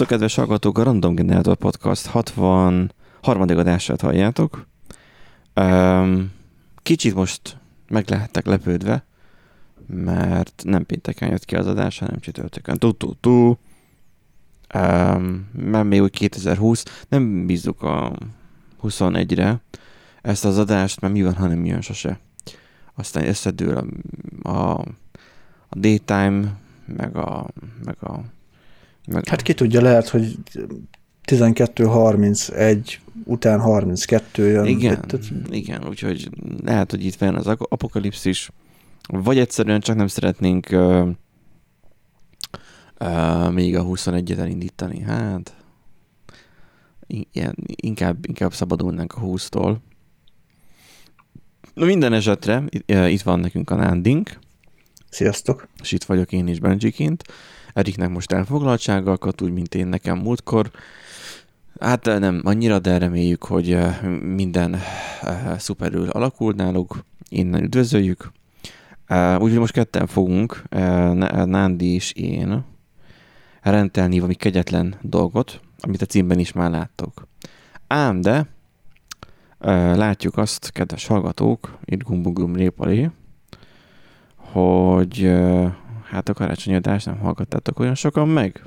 Szervusztok, kedves hallgatók! A Random Generator Podcast 63. adását halljátok. Um, kicsit most meg lehettek lepődve, mert nem pénteken jött ki az adás, hanem csütörtökön. Tu-tu-tu. Mert még úgy 2020, nem bízunk a 21-re ezt az adást, mert mi van, ha nem jön sose. Aztán összedől a, a, a daytime, meg a, meg a. Hát ki tudja, lehet, hogy 12-31 után 32 jön. Igen, tehát... igen, úgyhogy lehet, hogy itt van az apokalipszis, vagy egyszerűen csak nem szeretnénk uh, uh, még a 21-et elindítani. Hát ilyen, inkább, inkább szabadulnánk a 20-tól. Minden esetre itt van nekünk a Nándink. Sziasztok! És itt vagyok én is Benjiként. Eriknek most elfoglaltsága akadt, úgy, mint én nekem múltkor. Hát nem annyira, de reméljük, hogy minden szuperül alakul náluk. Innen üdvözöljük. Úgyhogy most ketten fogunk, Nándi és én, rendelni valami kegyetlen dolgot, amit a címben is már láttok. Ám de látjuk azt, kedves hallgatók, itt gumbugum répalé, hogy hát a karácsonyi adást nem hallgattátok olyan sokan meg?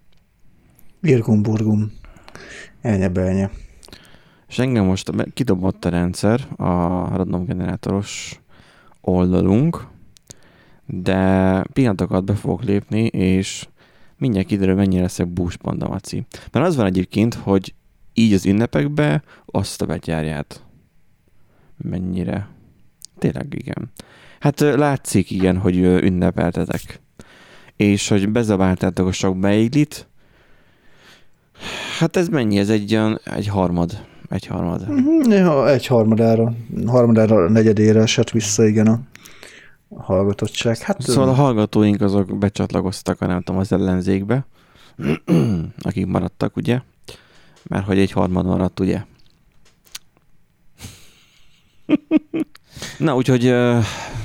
Irgum-burgum. Elnye belnye. És engem most kidobott a rendszer, a random generátoros oldalunk, de pillanatokat be fogok lépni, és mindjárt kiderül, mennyire leszek Bús Panda Maci. Mert az van egyébként, hogy így az ünnepekbe azt a betyárját. Mennyire? Tényleg igen. Hát látszik igen, hogy ünnepeltetek és hogy bezabáltátok a sok beiglit, hát ez mennyi? Ez egy, olyan, egy harmad. Egy harmad. Mhm, egy harmadára, harmadára, negyedére esett vissza, igen a hallgatottság. Hát, szóval a hallgatóink azok becsatlakoztak, a nem tudom, az ellenzékbe, akik maradtak, ugye? Mert hogy egy harmad maradt, ugye? Na, úgyhogy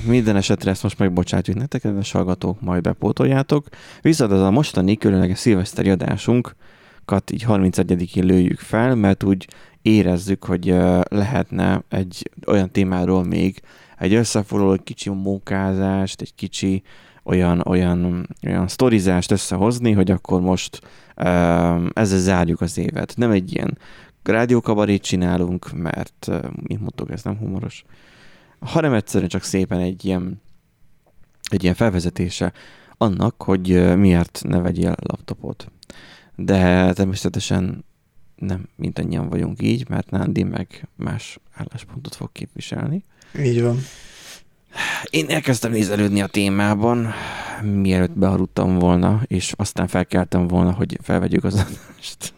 minden esetre ezt most megbocsátjuk nektek, kedves hallgatók, majd bepótoljátok. Viszont az a mostani különleges szilveszteri adásunkat így 31-én lőjük fel, mert úgy érezzük, hogy lehetne egy olyan témáról még egy összefoglaló, egy kicsi mókázást, egy kicsi olyan, olyan, olyan sztorizást összehozni, hogy akkor most ezzel zárjuk az évet. Nem egy ilyen rádiókabarét csinálunk, mert, mint mondtuk, ez nem humoros, hanem egyszerűen csak szépen egy ilyen, egy ilyen felvezetése annak, hogy miért ne vegyél laptopot. De természetesen nem mindannyian vagyunk így, mert Nándi meg más álláspontot fog képviselni. Így van. Én elkezdtem nézelődni a témában, mielőtt bealudtam volna, és aztán felkeltem volna, hogy felvegyük az adást.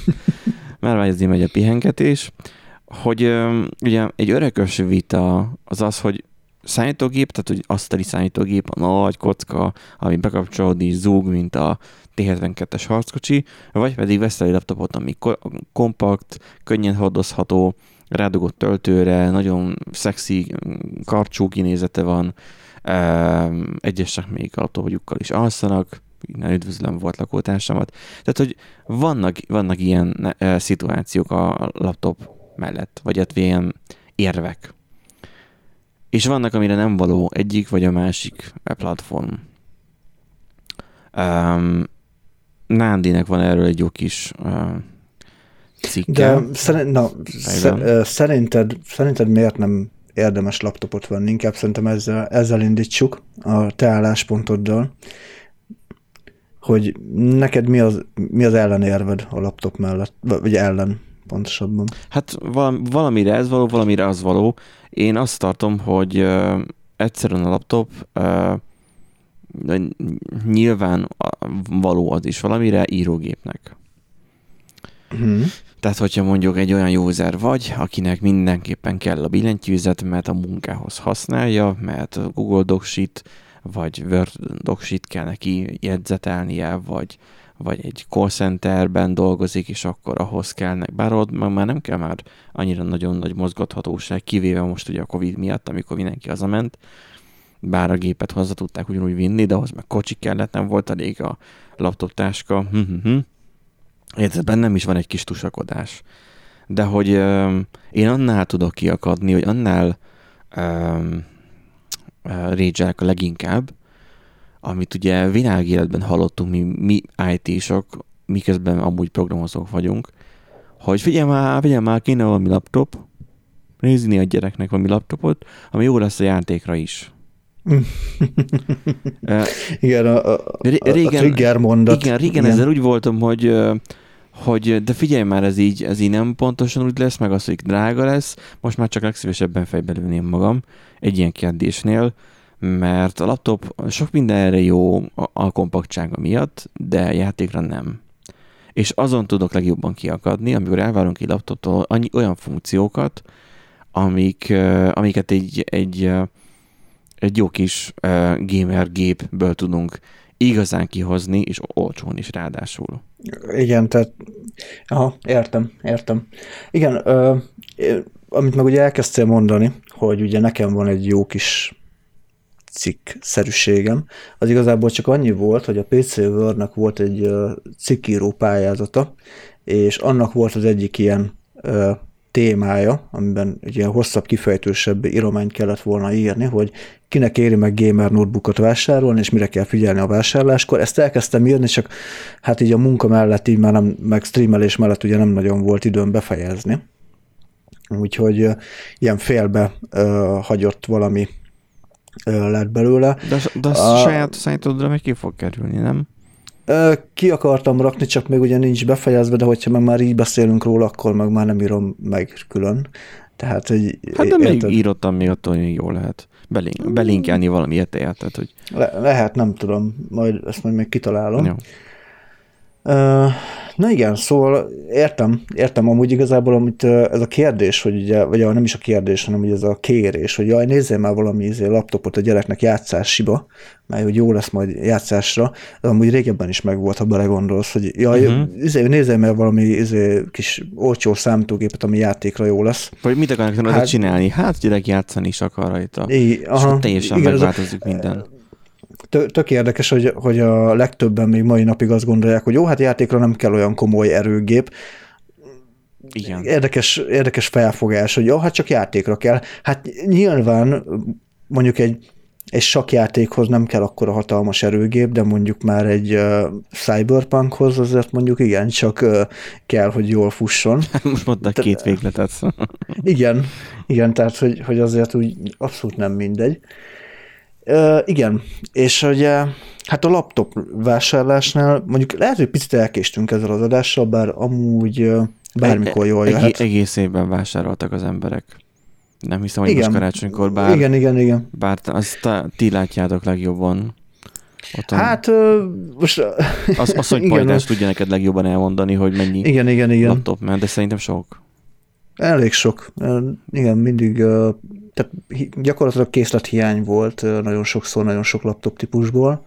Már vágyazni megy a pihengetés hogy ugye egy örökös vita az az, hogy számítógép, tehát hogy asztali számítógép, a nagy kocka, ami bekapcsolódik, zúg, mint a T-72-es harckocsi, vagy pedig veszel egy laptopot, ami kompakt, könnyen hordozható, rádugott töltőre, nagyon szexi, karcsú kinézete van, egyesek még a laptopjukkal is alszanak, innen üdvözlöm volt lakótársamat. Tehát, hogy vannak, vannak ilyen szituációk a laptop mellett, vagy hát ilyen érvek. És vannak, amire nem való egyik vagy a másik platform. Um, Nándinek van erről egy jó kis uh, cikke. De szerint, na, szerinted, szerinted miért nem érdemes laptopot venni? Inkább szerintem ezzel, ezzel indítsuk a te álláspontoddal, hogy neked mi az, mi az ellenérved a laptop mellett, vagy ellen pontosabban. Hát valamire ez való, valamire az való. Én azt tartom, hogy uh, egyszerűen a laptop uh, nyilván való az is valamire írógépnek. Hmm. Tehát, hogyha mondjuk egy olyan user vagy, akinek mindenképpen kell a billentyűzet, mert a munkához használja, mert Google Docsit vagy Word Docsit kell neki jegyzetelnie, vagy vagy egy call centerben dolgozik, és akkor ahhoz kellnek, bár ott már nem kell már annyira nagyon nagy mozgathatóság, kivéve most ugye a Covid miatt, amikor mindenki hazament, bár a gépet hozzá tudták ugyanúgy vinni, de ahhoz meg kocsi kellett, nem volt elég a laptop táska. Hm, hm, hm. Érted, bennem is van egy kis tusakodás. De hogy ö, én annál tudok kiakadni, hogy annál régyelek a leginkább, amit ugye világéletben hallottunk mi, mi IT-sok, miközben amúgy programozók vagyunk, hogy figyelj már, figyelj már, kéne valami laptop, nézni a gyereknek valami laptopot, ami jó lesz a játékra is. igen, a, a, régen, a trigger mondat. Igen, régen igen. ezzel úgy voltam, hogy hogy de figyelj már, ez így, ez így nem pontosan úgy lesz, meg az, hogy drága lesz, most már csak legszívesebben fejbelülném magam egy ilyen kérdésnél, mert a laptop sok mindenre jó a, a kompaktsága miatt, de játékra nem. És azon tudok legjobban kiakadni, amikor elvárunk egy laptoptól annyi, olyan funkciókat, amik, amiket egy, egy, egy jó kis gamer gépből tudunk igazán kihozni, és olcsón is ráadásul. Igen, tehát aha, értem, értem. Igen, ö, amit meg ugye elkezdtél mondani, hogy ugye nekem van egy jó kis cikk-szerűségem, az igazából csak annyi volt, hogy a PC World-nak volt egy cikkíró pályázata, és annak volt az egyik ilyen témája, amiben egy ilyen hosszabb, kifejtősebb írományt kellett volna írni, hogy kinek éri meg gamer notebookot vásárolni, és mire kell figyelni a vásárláskor. Ezt elkezdtem írni, csak hát így a munka mellett, így már nem, meg streamelés mellett ugye nem nagyon volt időm befejezni. Úgyhogy ilyen félbe uh, hagyott valami lett belőle. De, de a, a saját szájítodra meg ki fog kerülni, nem? Ki akartam rakni, csak még ugye nincs befejezve, de hogyha meg már így beszélünk róla, akkor meg már nem írom meg külön. Tehát, hogy... Hát de még írottam még attól, hogy jó lehet. Belink, belinkelni valami érted, hogy... Le, lehet, nem tudom, majd ezt majd még kitalálom. Jó. Na igen, szóval értem, értem amúgy igazából, amit ez a kérdés, hogy ugye, vagy nem is a kérdés, hanem ugye ez a kérés, hogy jaj, nézzél már valami izé, laptopot a gyereknek játszásiba, mert hogy jó lesz majd játszásra, de amúgy régebben is megvolt, ha belegondolsz, hogy jaj, uh-huh. izé, nézzél már valami izé, kis olcsó számítógépet, ami játékra jó lesz. Vagy mit akarnak hát, csinálni? Hát gyerek játszani is akar rajta. I, aha, és teljesen igen, megváltozik minden tök érdekes, hogy, hogy a legtöbben még mai napig azt gondolják, hogy jó, hát játékra nem kell olyan komoly erőgép. Igen. Érdekes, érdekes felfogás, hogy jó, hát csak játékra kell. Hát nyilván mondjuk egy, egy sakjátékhoz nem kell akkor a hatalmas erőgép, de mondjuk már egy uh, cyberpunkhoz azért mondjuk igen, csak uh, kell, hogy jól fusson. Most mondták két végletet. igen, igen, tehát hogy, hogy azért úgy abszolút nem mindegy. Uh, igen, és ugye hát a laptop vásárlásnál mondjuk lehet, hogy picit elkéstünk ezzel az adással, bár amúgy bármikor jól jöhet. Eg- egész évben vásároltak az emberek. Nem hiszem, hogy igen. most karácsonykor, bár, igen, igen, igen. bár azt ti látjátok legjobban. Otthon. Hát most... Az, az hogy Pajdás tudja neked legjobban elmondani, hogy mennyi igen, igen, igen. laptop ment, de szerintem sok. Elég sok. Igen, mindig tehát gyakorlatilag készlethiány volt nagyon sokszor, nagyon sok laptop típusból.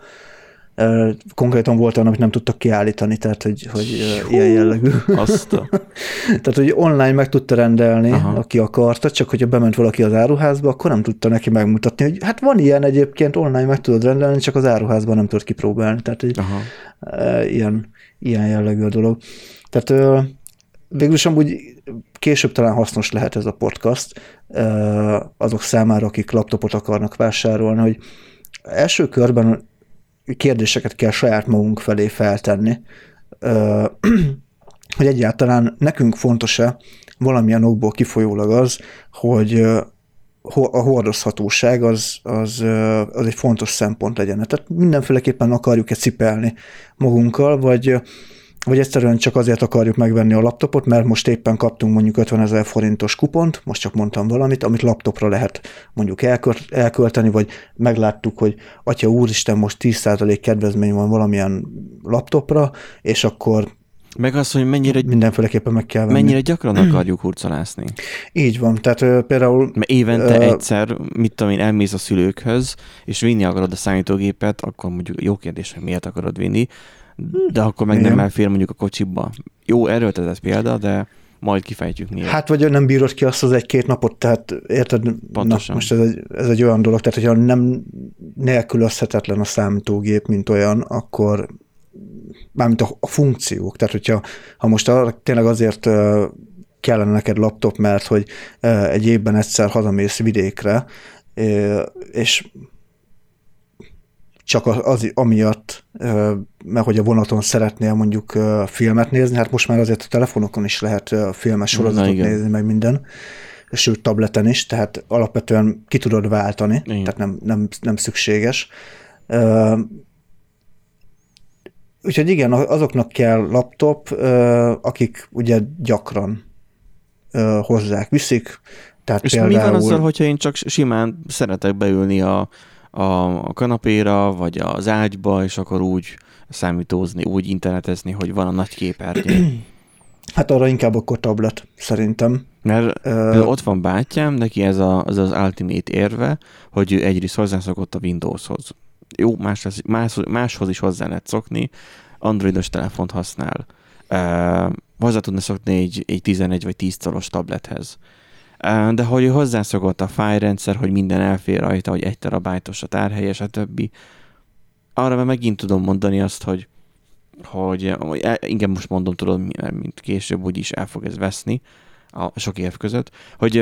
Konkrétan volt olyan, amit nem tudtak kiállítani, tehát hogy, hogy Hú, ilyen jellegű. Azt a... tehát, hogy online meg tudta rendelni, Aha. aki akarta, csak hogyha bement valaki az áruházba, akkor nem tudta neki megmutatni, hogy hát van ilyen egyébként, online meg tudod rendelni, csak az áruházban nem tudod kipróbálni. Tehát, hogy Aha. ilyen, ilyen jellegű a dolog. Tehát végülis amúgy később talán hasznos lehet ez a podcast azok számára, akik laptopot akarnak vásárolni, hogy első körben kérdéseket kell saját magunk felé feltenni, hogy egyáltalán nekünk fontos-e valamilyen okból kifolyólag az, hogy a hordozhatóság az, az, az egy fontos szempont legyen. Tehát mindenféleképpen akarjuk-e cipelni magunkkal, vagy vagy egyszerűen csak azért akarjuk megvenni a laptopot, mert most éppen kaptunk mondjuk 50 ezer forintos kupont, most csak mondtam valamit, amit laptopra lehet mondjuk elkölteni, vagy megláttuk, hogy atya úristen, most 10% kedvezmény van valamilyen laptopra, és akkor meg az, hogy mennyire, mindenféleképpen meg kell venni. Mennyire gyakran akarjuk hurcolászni. Így van, tehát uh, például... Mert évente uh, egyszer, mit tudom én, elmész a szülőkhöz, és vinni akarod a számítógépet, akkor mondjuk jó kérdés, hogy miért akarod vinni, de akkor meg Igen. nem elfér mondjuk a kocsiba. Jó, erőltetett példa, de majd kifejtjük miért. Hát, vagy nem bírod ki azt az egy-két napot, tehát érted? Pontosan. Na, most ez egy, ez egy olyan dolog, tehát hogyha nem nélkülözhetetlen a számítógép, mint olyan, akkor mármint a, a funkciók. Tehát, hogyha ha most arra, tényleg azért kellene neked laptop, mert hogy egy évben egyszer hazamész vidékre, és csak az, amiatt, mert hogy a vonaton szeretnél mondjuk filmet nézni, hát most már azért a telefonokon is lehet filmes sorozatot nézni, meg minden, sőt tableten is, tehát alapvetően ki tudod váltani, igen. tehát nem, nem, nem szükséges. Úgyhogy igen, azoknak kell laptop, akik ugye gyakran hozzák, viszik. Tehát És például... mi van azzal, hogyha én csak simán szeretek beülni a, a, a kanapéra, vagy az ágyba, és akkor úgy számítózni, úgy internetezni, hogy van a nagy képernyő. Hát arra inkább akkor tablet, szerintem. Mert uh, ott van bátyám, neki ez a, az, az ultimate érve, hogy ő egyrészt hozzászokott a Windowshoz. Jó, más, más, máshoz is hozzá lehet szokni, androidos telefont használ. Uh, hozzá tudna szokni egy, egy 11 vagy 10 szoros tablethez. De hogy hozzászokott a fájrendszer, hogy minden elfér rajta, hogy egy terabájtos a tárhely, és a többi, arra már megint tudom mondani azt, hogy hogy inkább most mondom, tudod, mint később úgyis el fog ez veszni a sok év között, hogy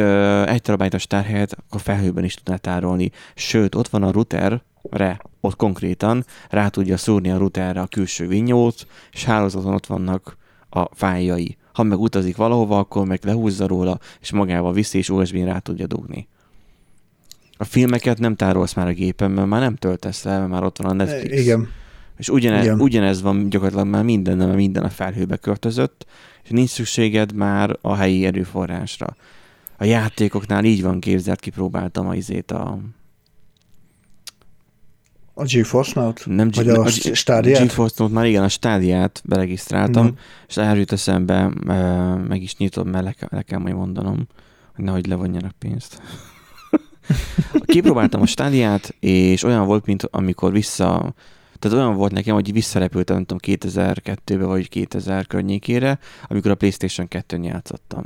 egy terabájtos tárhelyet akkor felhőben is tudná tárolni. Sőt, ott van a routerre, ott konkrétan rá tudja szúrni a routerre a külső vinyót, és hálózaton ott vannak a fájjai. Ha meg utazik valahova, akkor meg lehúzza róla, és magával viszi, és USB-n rá tudja dugni. A filmeket nem tárolsz már a gépen, mert már nem töltesz le, mert már ott van a Netflix. Igen. És ugyanez, Igen. ugyanez van gyakorlatilag már minden, mert minden a felhőbe költözött, és nincs szükséged már a helyi erőforrásra. A játékoknál így van képzelt, kipróbáltam a izét a... A GeForce Note? Nem, Vagy a, a stádiát? GeForce Note már igen, a stádiát beregisztráltam, mm. és elrült eszembe, meg is nyitom, mert le, kell, le kell majd mondanom, hogy nehogy levonjanak pénzt. Kipróbáltam a stádiát, és olyan volt, mint amikor vissza tehát olyan volt nekem, hogy visszarepültem, nem tudom, 2002-be vagy 2000 környékére, amikor a PlayStation 2-n játszottam.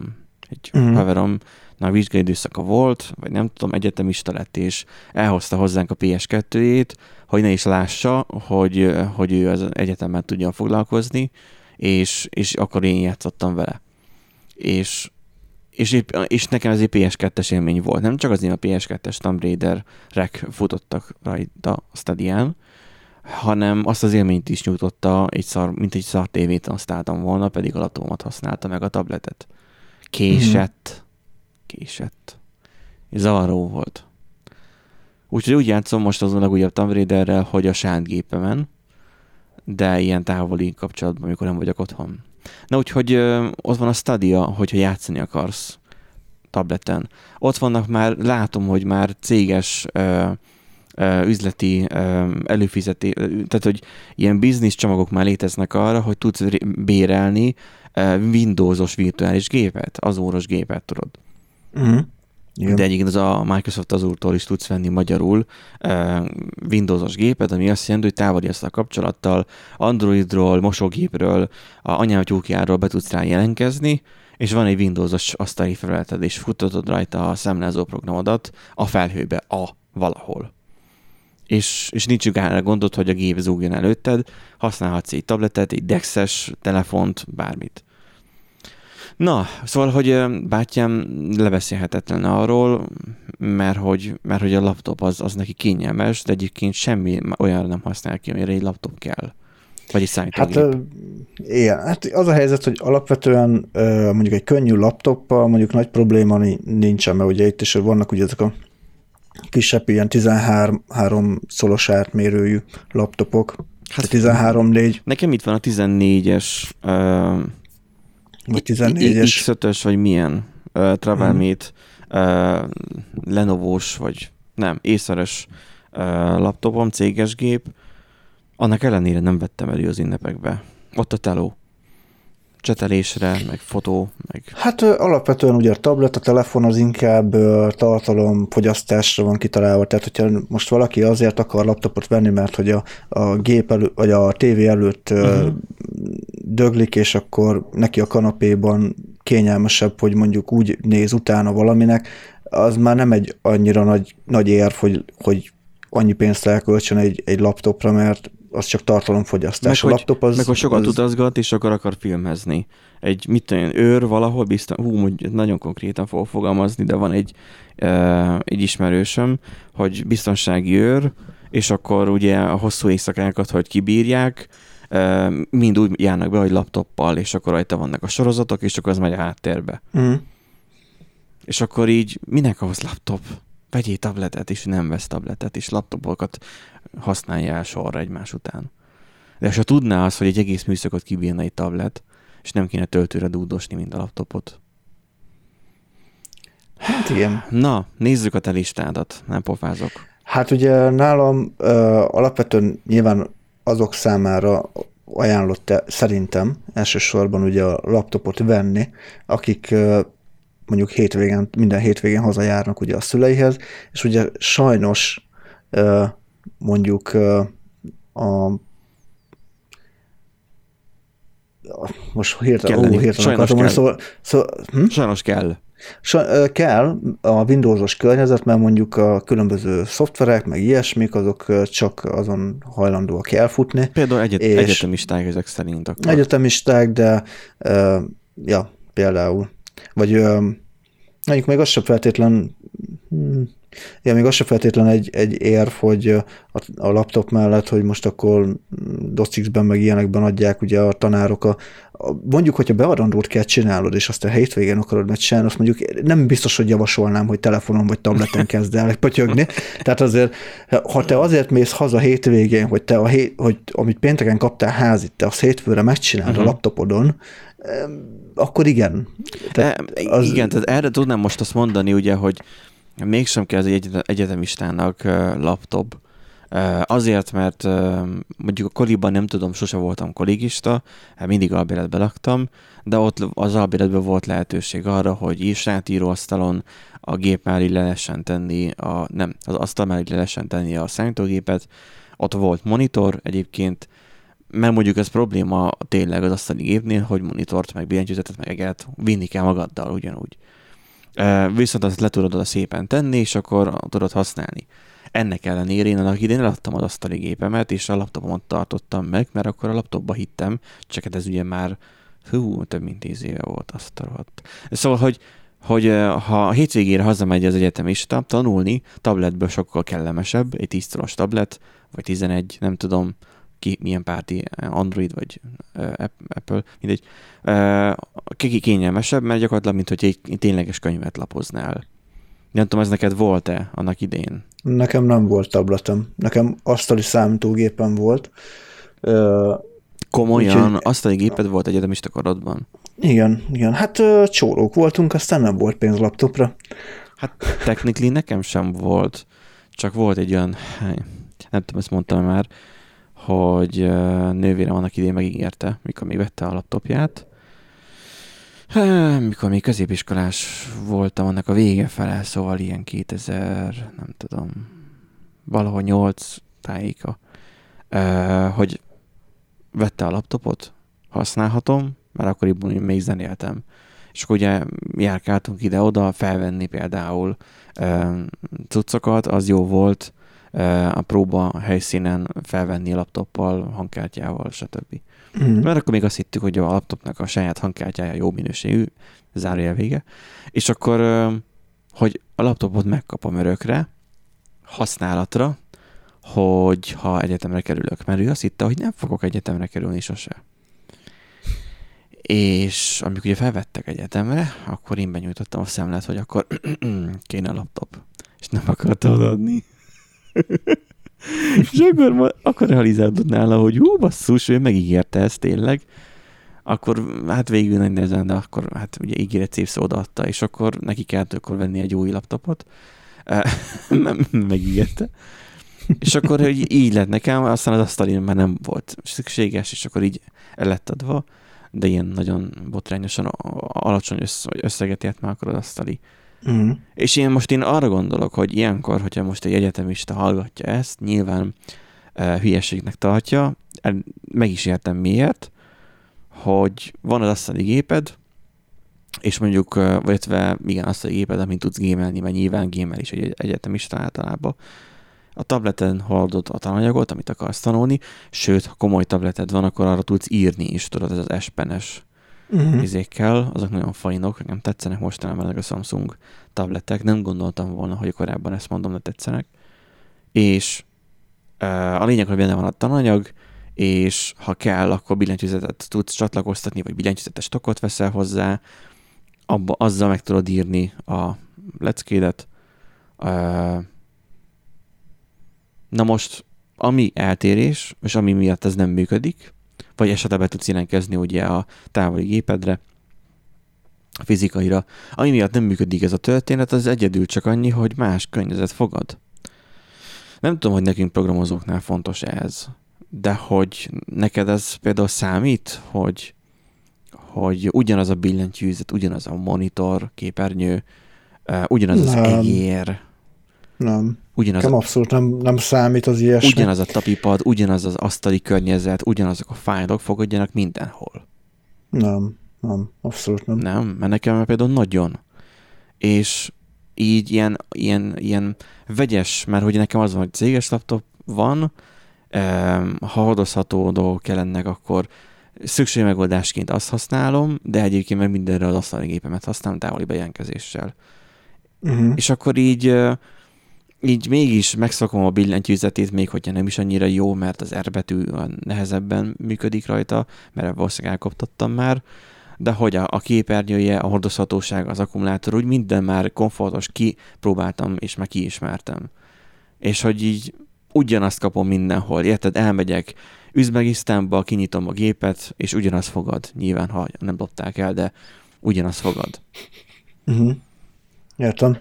Egy mm. haverom, na vizsgai időszaka volt, vagy nem tudom, egyetemista lett, és elhozta hozzánk a PS2-ét, hogy ne is lássa, hogy, hogy ő az egyetemben tudjon foglalkozni, és, és akkor én játszottam vele. És és, épp, és nekem ez egy PS2-es élmény volt. Nem csak az én a PS2-es Tomb Raider-rek futottak rajta a Stadián, hanem azt az élményt is nyújtotta, egy szar, mint egy szar tévét használtam volna, pedig a laptopomat használta meg a tabletet. Késett. Mm. Késett. És zavaró volt. Úgyhogy úgy játszom most azon a legújabb Tomb Raiderrel, hogy a saját gépemen, de ilyen távoli kapcsolatban, amikor nem vagyok otthon. Na úgyhogy ö, ott van a Stadia, hogyha játszani akarsz tableten. Ott vannak már, látom, hogy már céges ö, üzleti előfizetés, tehát hogy ilyen biznisz csomagok már léteznek arra, hogy tudsz bérelni Windowsos virtuális gépet, az óros gépet, tudod. Uh-huh. Igen. De egyébként az a Microsoft Azure-tól is tudsz venni magyarul uh, Windowsos gépet, ami azt jelenti, hogy távoli ezt a kapcsolattal Androidról, mosógépről, a anyátyúkjáról be tudsz rá jelentkezni, és van egy Windowsos asztali felületed, és futtatod rajta a számlázó programodat a felhőbe, a valahol és, és nincs ugára gondot, hogy a gép zúgjon előtted, használhatsz egy tabletet, egy dexes telefont, bármit. Na, szóval, hogy bátyám lebeszélhetetlen arról, mert hogy, mert hogy a laptop az, az neki kényelmes, de egyébként semmi olyan nem használ ki, amire egy laptop kell. Vagy egy számítógép. Hát, igen, hát az a helyzet, hogy alapvetően mondjuk egy könnyű laptoppal mondjuk nagy probléma nincsen, mert ugye itt is vannak ugye ezek a kisebb ilyen 13 szolos átmérőjű laptopok. Hát 13-4. Nekem itt van a 14-es uh, vagy 14-es. X5-ös, vagy milyen uh, Travelmate hmm. uh, Lenovo-s, vagy nem, észeres uh, laptopom, céges gép. Annak ellenére nem vettem elő az ünnepekbe. Ott a teló csetelésre, meg fotó, meg... Hát alapvetően ugye a tablet, a telefon az inkább tartalomfogyasztásra van kitalálva, tehát hogyha most valaki azért akar laptopot venni, mert hogy a, a gép elő, vagy a tévé előtt uh-huh. döglik, és akkor neki a kanapéban kényelmesebb, hogy mondjuk úgy néz utána valaminek, az már nem egy annyira nagy, nagy érv, hogy, hogy annyi pénzt elköltsön egy, egy laptopra, mert az csak tartalomfogyasztás. Meg, a laptop az... Meg hogy sokat az... utazgat, és akkor akar filmezni. Egy, mit tudom, őr valahol biztos, hú, mondjuk nagyon konkrétan fog fogalmazni, de van egy, uh, egy ismerősöm, hogy biztonsági őr, és akkor ugye a hosszú éjszakákat, hogy kibírják, uh, mind úgy járnak be, hogy laptoppal, és akkor rajta vannak a sorozatok, és akkor az megy a háttérbe. Mm. És akkor így minek ahhoz laptop? Vegyél tabletet, és nem vesz tabletet, és laptopokat használja el sorra egymás után. De ha tudná az, hogy egy egész műszakot kibírna egy tablet, és nem kéne töltőre dúdosni, mint a laptopot. Hát igen. Na, nézzük a te listádat, nem pofázok. Hát ugye nálam uh, alapvetően nyilván azok számára ajánlott szerintem elsősorban ugye a laptopot venni, akik uh, mondjuk hétvégén, minden hétvégén hazajárnak ugye a szüleihez, és ugye sajnos uh, mondjuk uh, a most hirtelen, ó, hirtelen akartam mondani, szóval, szóval hm? Sajnos kell. Kell a Windowsos környezet, mert mondjuk a különböző szoftverek, meg ilyesmik, azok csak azon hajlandóak elfutni. Például egyet, és egyetemisták ezek szerint. Akkor. Egyetemisták, de ja, például. Vagy mondjuk még az sem feltétlen igen, még az se feltétlen egy, egy érv, hogy a, a laptop mellett, hogy most akkor DOSX-ben meg ilyenekben adják ugye a tanárok a, a mondjuk, hogyha beadandót kell csinálod, és azt a hétvégén akarod megcsinálni, azt mondjuk nem biztos, hogy javasolnám, hogy telefonon vagy tableten kezd el pötyögni. Tehát azért, ha te azért mész haza hétvégén, hogy te a hét, hogy amit pénteken kaptál házit, te azt hétfőre megcsinálod uh-huh. a laptopodon, akkor igen. Tehát az... Igen, tehát erre tudnám most azt mondani, ugye, hogy mégsem kell az egy egyetemistának laptop, Azért, mert mondjuk a koliban nem tudom, sose voltam kollégista, hát mindig albéletbe laktam, de ott az albéletben volt lehetőség arra, hogy írásíróasztalon a gép mellé le lehessen tenni, a, nem, az asztal mellé le lehessen tenni a számítógépet, ott volt monitor egyébként, mert mondjuk ez probléma tényleg az asztali gépnél, hogy monitort, meg billentyűzetet, meg eget vinni kell magaddal ugyanúgy. Viszont azt le tudod oda szépen tenni, és akkor tudod használni. Ennek ellenére én annak idén eladtam az asztali gépemet, és a laptopomat tartottam meg, mert akkor a laptopba hittem, csak hát ez ugye már hú, több mint tíz éve volt azt rohadt. Szóval, hogy, hogy ha a hétvégére hazamegy az egyetemista, tanulni tabletből sokkal kellemesebb, egy 10 tablet, vagy 11, nem tudom, ki milyen párti, Android vagy Apple, mindegy, ki kényelmesebb, mert gyakorlatilag, mint hogy egy tényleges könyvet lapoznál. Nem tudom, ez neked volt-e annak idén? Nekem nem volt tabletem. Nekem asztali számítógépem volt. Komolyan? Úgyhogy... Asztali géped volt egyetemista korodban? Igen, igen. Hát csórók voltunk, aztán nem volt pénz laptopra. Hát technically nekem sem volt. Csak volt egy olyan, nem tudom, ezt mondtam már, hogy nővérem annak idén megígérte, mikor még vette a laptopját, mikor még középiskolás voltam, annak a vége fele, szóval ilyen 2000, nem tudom, valahol 8 tájéka, hogy vette a laptopot, használhatom, mert akkoriban még zenéltem. És akkor ugye járkáltunk ide-oda, felvenni például cuccokat, az jó volt, a próba helyszínen felvenni laptoppal, hangkártyával, stb. Mm. Mert akkor még azt hittük, hogy a laptopnak a saját hangkártyája jó minőségű, zárójel vége, és akkor, hogy a laptopot megkapom örökre, használatra, hogy ha egyetemre kerülök, mert ő azt hitte, hogy nem fogok egyetemre kerülni sose. És amikor ugye felvettek egyetemre, akkor én benyújtottam a szemlet, hogy akkor kéne a laptop. És nem akarta odaadni. És akkor, akkor realizáltad nála, hogy hú, basszus, ő megígérte ezt tényleg. Akkor hát végül nagy nehezen, de akkor hát ugye ígéret szép odaadta, és akkor neki kellett akkor venni egy új laptopot. Megígérte. és akkor hogy így lett nekem, aztán az asztalin már nem volt szükséges, és akkor így el lett adva, de ilyen nagyon botrányosan alacsony összeget ért már akkor az asztali Mm. És én most én arra gondolok, hogy ilyenkor, hogyha most egy egyetemista hallgatja ezt, nyilván uh, hülyeségnek tartja, meg is értem miért, hogy van az asztali géped, és mondjuk, uh, vagy igen, asztali géped, amit tudsz gémelni, mert nyilván gémel is egy egyetemista általában, a tableten hordod a tananyagot, amit akarsz tanulni, sőt, ha komoly tableted van, akkor arra tudsz írni is, tudod, ez az espenes uh-huh. izékkel, azok nagyon fajnok, nekem tetszenek mostanában ezek a Samsung tabletek, nem gondoltam volna, hogy korábban ezt mondom, de tetszenek. És a lényeg, hogy benne van a tananyag, és ha kell, akkor billentyűzetet tudsz csatlakoztatni, vagy billentyűzetes tokot veszel hozzá, abba, azzal meg tudod írni a leckédet. Na most, ami eltérés, és ami miatt ez nem működik, vagy esetleg be tudsz jelentkezni ugye a távoli gépedre, a fizikaira. Ami miatt nem működik ez a történet, az egyedül csak annyi, hogy más környezet fogad. Nem tudom, hogy nekünk programozóknál fontos ez, de hogy neked ez például számít, hogy, hogy ugyanaz a billentyűzet, ugyanaz a monitor, képernyő, ugyanaz nem. az egér. Nem. Ugyanaz a, abszolút nem, nem számít az ilyesmi. Ugyanaz a tapipad, ugyanaz az asztali környezet, ugyanazok a fájlok fogadjanak mindenhol. Nem, nem, abszolút nem. Nem, mert nekem például nagyon. És így ilyen, ilyen, ilyen vegyes, mert hogy nekem az van, hogy céges laptop van, ha hordozható dolgok kellenek, akkor szükség megoldásként azt használom, de egyébként meg mindenre az asztali gépemet használom távoli bejelentkezéssel. Uh-huh. És akkor így így mégis megszakom a billentyűzetét, még hogyha nem is annyira jó, mert az R betű nehezebben működik rajta, mert valószínűleg elkoptattam már, de hogy a, a képernyője, a hordozhatóság, az akkumulátor, úgy minden már komfortos, kipróbáltam és meg kiismertem. És hogy így ugyanazt kapom mindenhol, érted? Elmegyek Üzbegisztánba, kinyitom a gépet, és ugyanazt fogad. Nyilván, ha nem dobták el, de ugyanazt fogad. Uh-huh. Értem.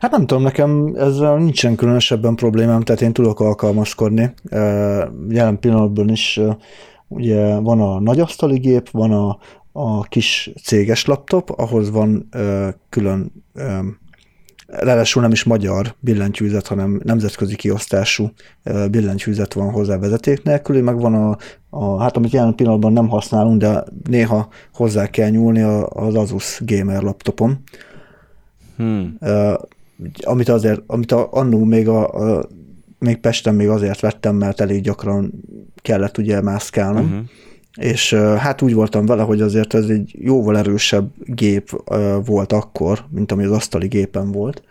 Hát nem tudom, nekem ezzel nincsen különösebben problémám, tehát én tudok alkalmazkodni. Jelen pillanatban is ugye van a nagyasztali gép, van a, a kis céges laptop, ahhoz van külön ráadásul nem is magyar billentyűzet, hanem nemzetközi kiosztású billentyűzet van hozzá vezeték nélkül, meg van a, a, hát amit jelen pillanatban nem használunk, de néha hozzá kell nyúlni az Asus Gamer laptopom, Hmm. Amit azért, amit a, annó még a, a még Pesten még azért vettem, mert elég gyakran kellett ugye mászkálnom, uh-huh. és hát úgy voltam vele, hogy azért ez egy jóval erősebb gép volt akkor, mint ami az asztali gépen volt.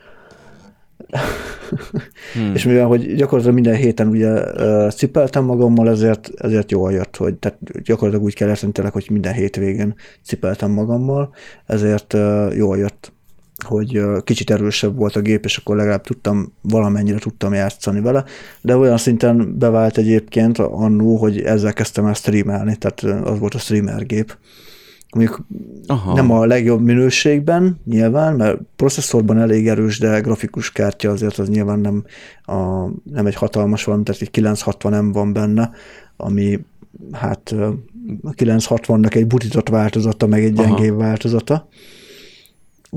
hmm. és mivel, hogy gyakorlatilag minden héten ugye cipeltem magammal, ezért, ezért jól jött, hogy tehát gyakorlatilag úgy kell érteni hogy minden hétvégén cipeltem magammal, ezért jól jött hogy kicsit erősebb volt a gép, és akkor legalább tudtam, valamennyire tudtam játszani vele, de olyan szinten bevált egyébként annó, hogy ezzel kezdtem el streamelni, tehát az volt a streamer gép. Mondjuk Aha. nem a legjobb minőségben nyilván, mert processzorban elég erős, de grafikus kártya azért az nyilván nem, a, nem egy hatalmas valami, tehát egy 960 nem van benne, ami hát a 960-nak egy butított változata, meg egy gyengébb változata.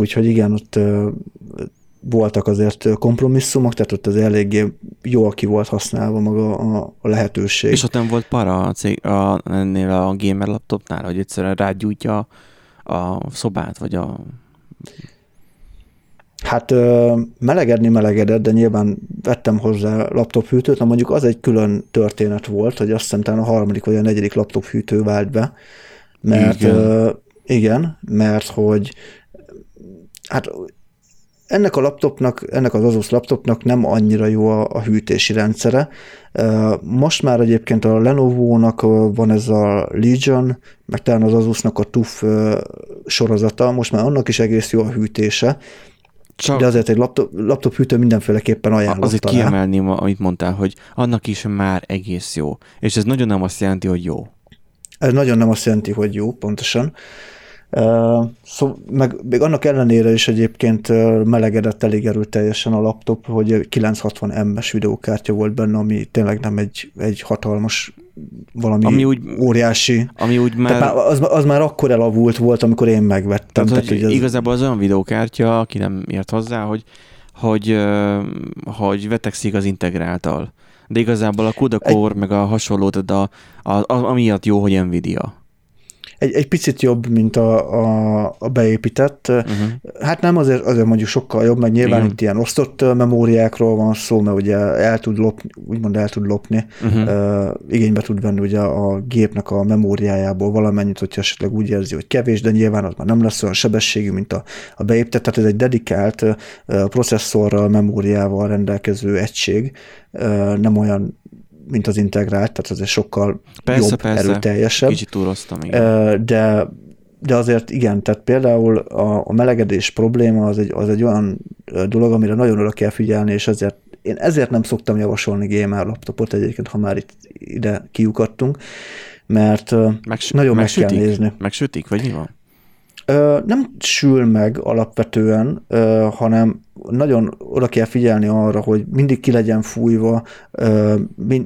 Úgyhogy igen, ott voltak azért kompromisszumok, tehát ott az eléggé jól ki volt használva maga a, a lehetőség. És ott nem volt para a cég, a, ennél a gamer laptopnál, hogy egyszerűen rágyújtja a szobát, vagy a... Hát melegedni melegedett, de nyilván vettem hozzá laptophűtőt, na mondjuk az egy külön történet volt, hogy azt hiszem a harmadik vagy a negyedik laptophűtő vált be, mert igen, igen mert hogy hát ennek a laptopnak, ennek az Asus laptopnak nem annyira jó a, a hűtési rendszere. Most már egyébként a Lenovo-nak van ez a Legion, meg talán az Asusnak a TUF sorozata, most már annak is egész jó a hűtése, csak de azért egy laptop, laptop hűtő mindenféleképpen ajánlott. Azért kiemelném, amit mondtál, hogy annak is már egész jó. És ez nagyon nem azt jelenti, hogy jó. Ez nagyon nem azt jelenti, hogy jó, pontosan. Szóval meg még annak ellenére is egyébként melegedett elég erőteljesen a laptop, hogy 960 M-es videókártya volt benne, ami tényleg nem egy, egy hatalmas valami ami úgy, óriási. Ami úgy már... már az, az már akkor elavult volt, amikor én megvettem. Tehát, tehát hogy ez... Igazából az olyan videókártya, aki nem ért hozzá, hogy, hogy, hogy vetekszik az integráltal. De igazából a Core, egy... meg a hasonló, de a, a, a, amiatt jó, hogy Nvidia. Egy, egy picit jobb, mint a, a, a beépített. Uh-huh. Hát nem azért, azért mondjuk sokkal jobb, mert nyilván Igen. itt ilyen osztott memóriákról van szó, mert ugye el tud lopni, úgymond el tud lopni, uh-huh. uh, igénybe tud venni ugye a gépnek a memóriájából valamennyit, hogyha esetleg úgy érzi, hogy kevés, de nyilván az már nem lesz olyan sebességű, mint a, a beépített, tehát ez egy dedikált uh, processzorral, memóriával rendelkező egység, uh, nem olyan mint az integrált, tehát ez sokkal persze, jobb, persze. erőteljesebb. Kicsit túroztam, igen. De, de azért igen, tehát például a, a melegedés probléma az egy, az egy olyan dolog, amire nagyon oda kell figyelni, és ezért én ezért nem szoktam javasolni gamer laptopot egyébként, ha már itt ide kiukadtunk, mert Megsü- nagyon meg kell nézni. Megsütik, vagy mi van? Nem sül meg alapvetően, hanem nagyon oda kell figyelni arra, hogy mindig ki legyen fújva,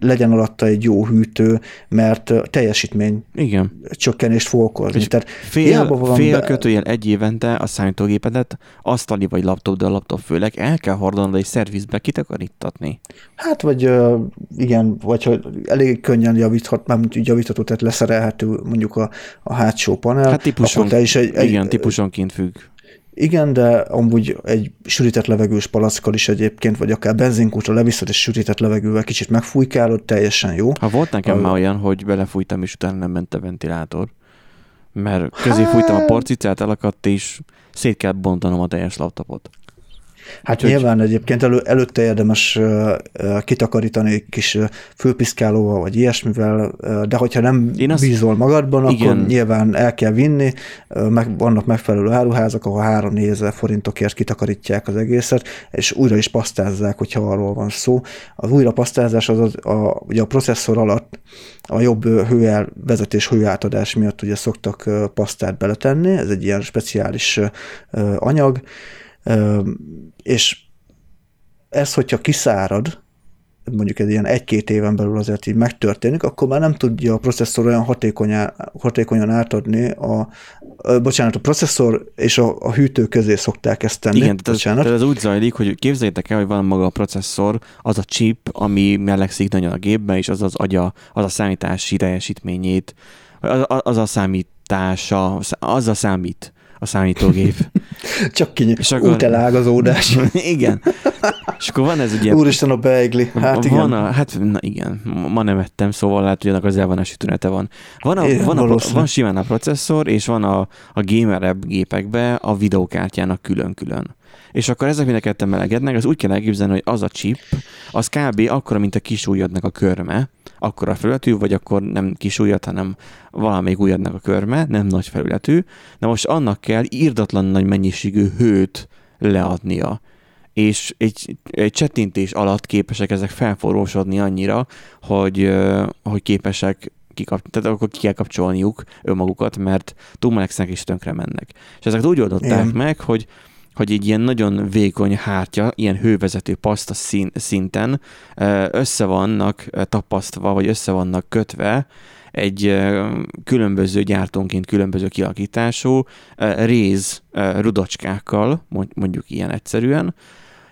legyen alatta egy jó hűtő, mert teljesítmény Igen. csökkenést fog okozni. És Tehát fél, van fél be... kötőjel egy évente a számítógépedet, asztali vagy laptop, de a laptop főleg el kell hordani egy szervizbe kitakarítatni. Hát, vagy igen, vagy hogy elég könnyen javíthat, nem javítható, tehát leszerelhető mondjuk a, a hátsó panel. Hát típuson, is egy, egy, igen, típusonként függ. Igen, de amúgy egy sűrített levegős palackkal is egyébként, vagy akár benzinkútra leviszed, és sűrített levegővel kicsit megfújkálod, teljesen jó. Ha volt nekem a... már olyan, hogy belefújtam, és utána nem ment a ventilátor, mert közé hát... fújtam a porcicát, elakadt, és szét kell bontanom a teljes laptopot. Hát Úgyhogy... nyilván egyébként elő, előtte érdemes kitakarítani egy kis főpiszkálóval, vagy ilyesmivel, de hogyha nem Én azt... bízol magadban, Igen. akkor nyilván el kell vinni, meg, vannak megfelelő áruházak, ahol 3 ezer forintokért kitakarítják az egészet, és újra is pasztázzák, hogyha arról van szó. Az újra pasztázás az, az a, ugye a processzor alatt a jobb hőelvezetés, hőátadás miatt ugye szoktak pasztát beletenni, ez egy ilyen speciális anyag, és ez, hogyha kiszárad, mondjuk egy ilyen egy-két éven belül azért így megtörténik, akkor már nem tudja a processzor olyan hatékonyan, hatékonyan átadni a, a, bocsánat, a processzor és a, a hűtő közé szokták ezt tenni. Igen, ez, tehát ez úgy zajlik, hogy képzeljétek el, hogy van maga a processzor, az a chip, ami melegszik nagyon a gépbe, és az az agya, az a számítási teljesítményét, az, az a számítása, az a számít a számítógép. Csak kinyit. És akkor... Útelágazódás. igen. És akkor van ez ugye... Úristen a beigli. Hát igen. Van a, hát na igen, ma nem ettem, szóval lehet, hogy annak az elvonási tünete van. Van, a, van, a, van simán a processzor, és van a, a gamer gépekbe a videókártyának külön-külön. És akkor ezek mind a ketten melegednek, az úgy kell elképzelni, hogy az a chip, az kb. akkora, mint a kis a körme, akkor a felületű, vagy akkor nem kis ujjad, hanem valamelyik ujjadnak a körme, nem nagy felületű, de most annak kell írdatlan nagy mennyiségű hőt leadnia és egy, egy csettintés alatt képesek ezek felforrósodni annyira, hogy, hogy képesek kikap, tehát akkor ki kell kapcsolniuk önmagukat, mert túlmelegszenek és tönkre mennek. És ezeket úgy oldották Igen. meg, hogy hogy egy ilyen nagyon vékony hártya, ilyen hővezető paszta szinten össze vannak tapasztva, vagy össze vannak kötve egy különböző gyártónként különböző kialakítású réz rudacskákkal, mondjuk ilyen egyszerűen,